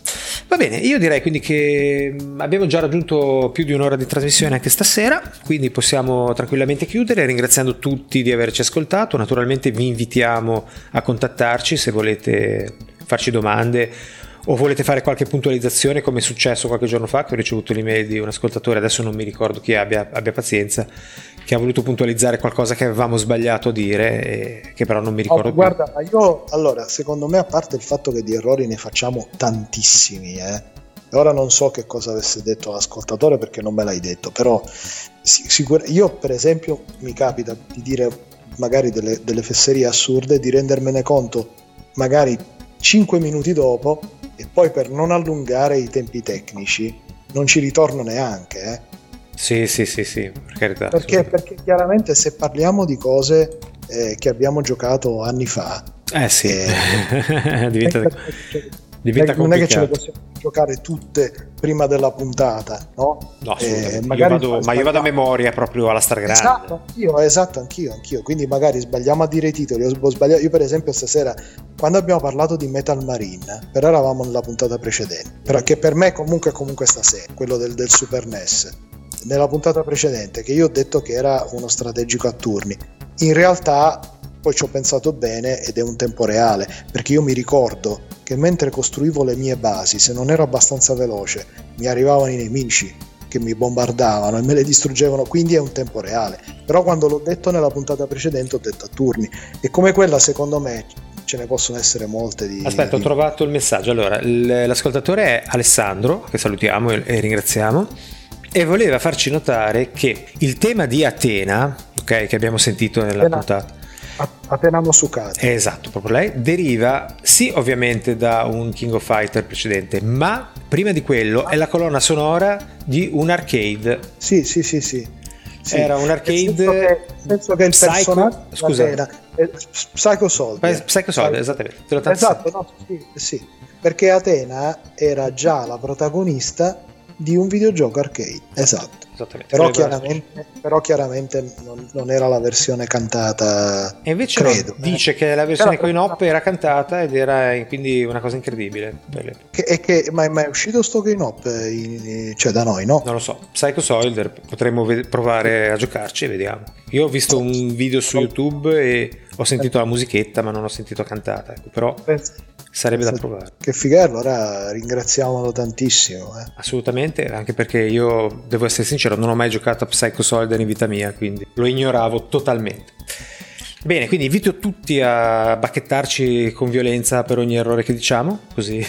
Va bene, io direi quindi che abbiamo già raggiunto più di un'ora di trasmissione anche stasera, quindi possiamo tranquillamente chiudere ringraziando tutti di averci ascoltato. Naturalmente vi invitiamo a contattarci se volete farci domande o volete fare qualche puntualizzazione come è successo qualche giorno fa che ho ricevuto l'email di un ascoltatore, adesso non mi ricordo chi abbia, abbia pazienza, che ha voluto puntualizzare qualcosa che avevamo sbagliato a dire e che però non mi ricordo oh, guarda, io allora, secondo me a parte il fatto che di errori ne facciamo tantissimi, eh, ora non so che cosa avesse detto l'ascoltatore perché non me l'hai detto, però sicur- io per esempio mi capita di dire magari delle, delle fesserie assurde, di rendermene conto magari 5 minuti dopo e poi per non allungare i tempi tecnici non ci ritorno neanche. Eh. Sì, sì, sì, sì, per carità. Perché, perché chiaramente se parliamo di cose eh, che abbiamo giocato anni fa, eh sì, eh, <laughs> diventa, <laughs> diventa non è che ce le possiamo giocare tutte prima della puntata, no? No, eh, io vado, ma io vado a memoria proprio alla stragrande. Esatto, anch'io, esatto, anch'io, anch'io. Quindi magari sbagliamo a dire i titoli. Io, per esempio, stasera, quando abbiamo parlato di Metal Marine, però eravamo nella puntata precedente, però che per me comunque comunque stasera, quello del, del Super NES. Nella puntata precedente, che io ho detto che era uno strategico a turni. In realtà poi ci ho pensato bene ed è un tempo reale, perché io mi ricordo che mentre costruivo le mie basi, se non ero abbastanza veloce, mi arrivavano i nemici che mi bombardavano e me le distruggevano, quindi è un tempo reale. Però quando l'ho detto nella puntata precedente ho detto a turni e come quella secondo me ce ne possono essere molte di... Aspetta, ho trovato il messaggio. Allora, l'ascoltatore è Alessandro, che salutiamo e ringraziamo e voleva farci notare che il tema di Atena, ok, che abbiamo sentito nella Atena. puntata Atena Musukati. Esatto, proprio lei. Deriva sì ovviamente da un King of Fighter precedente, ma prima di quello è la colonna sonora di un arcade. Sì, sì, sì, sì. sì. Era un arcade... Nel senso che, il Psycho, scusa. Era, Psycho Soldier. Psycho Soldier, esattamente. Esatto, no, sì, sì, perché Atena era già la protagonista di un videogioco arcade. Esatto. Però chiaramente, però chiaramente, non, non, era la versione cantata. E invece credo, no, dice eh. che la versione con Hop era cantata ed era quindi una cosa incredibile. Che, che, ma, ma, è uscito sto Hop in, cioè da noi, no? Non lo so. Psycho Soldier potremmo ved- provare a giocarci e vediamo. Io ho visto un video su YouTube e ho sentito la musichetta, ma non ho sentito cantata. Ecco, però sarebbe da provare. Che figaro, allora ringraziamolo tantissimo. Eh. Assolutamente, anche perché io devo essere sincero, non ho mai giocato a Psycho Soldier in vita mia, quindi lo ignoravo totalmente. Bene, quindi invito tutti a bacchettarci con violenza per ogni errore che diciamo, così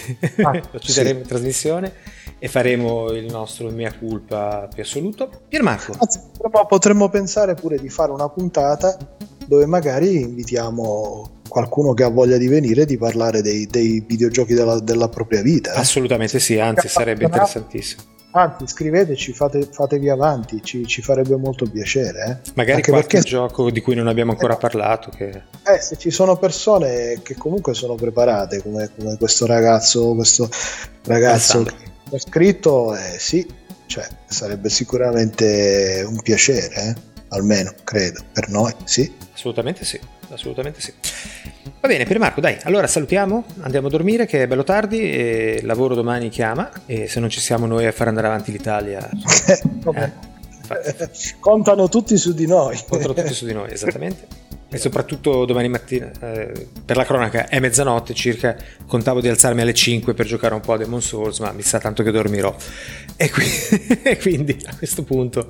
ah, <laughs> lo citeremo sì. in trasmissione e faremo il nostro mea culpa più assoluto. Piermarco. Anzi, potremmo pensare pure di fare una puntata dove magari invitiamo qualcuno che ha voglia di venire di parlare dei, dei videogiochi della, della, propria vita. Eh? Assolutamente sì, anzi sarebbe interessantissimo. Anzi, scriveteci, fate, fatevi avanti, ci, ci, farebbe molto piacere. Eh? Magari Anche qualche perché... gioco di cui non abbiamo ancora eh, parlato. Che... Eh, se ci sono persone che comunque sono preparate, come, come questo ragazzo, questo ragazzo che ha scritto, eh, sì, cioè, sarebbe sicuramente un piacere, eh? almeno credo, per noi, sì. Assolutamente sì, assolutamente sì. Va bene, per Marco, dai, allora salutiamo, andiamo a dormire che è bello tardi e il lavoro domani chiama e se non ci siamo noi a far andare avanti l'Italia... <laughs> eh, Contano tutti su di noi. Contano tutti su di noi, esattamente. E soprattutto domani mattina, eh, per la cronaca, è mezzanotte circa, contavo di alzarmi alle 5 per giocare un po' a Demon Souls, ma mi sa tanto che dormirò. E, qui, <laughs> e quindi a questo punto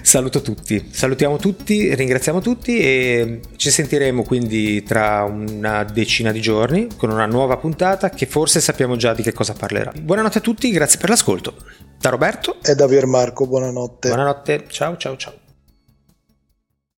Saluto tutti, salutiamo tutti, ringraziamo tutti e ci sentiremo quindi tra una decina di giorni con una nuova puntata che forse sappiamo già di che cosa parlerà. Buonanotte a tutti, grazie per l'ascolto. Da Roberto e da Piermarco, buonanotte. Buonanotte, ciao ciao ciao.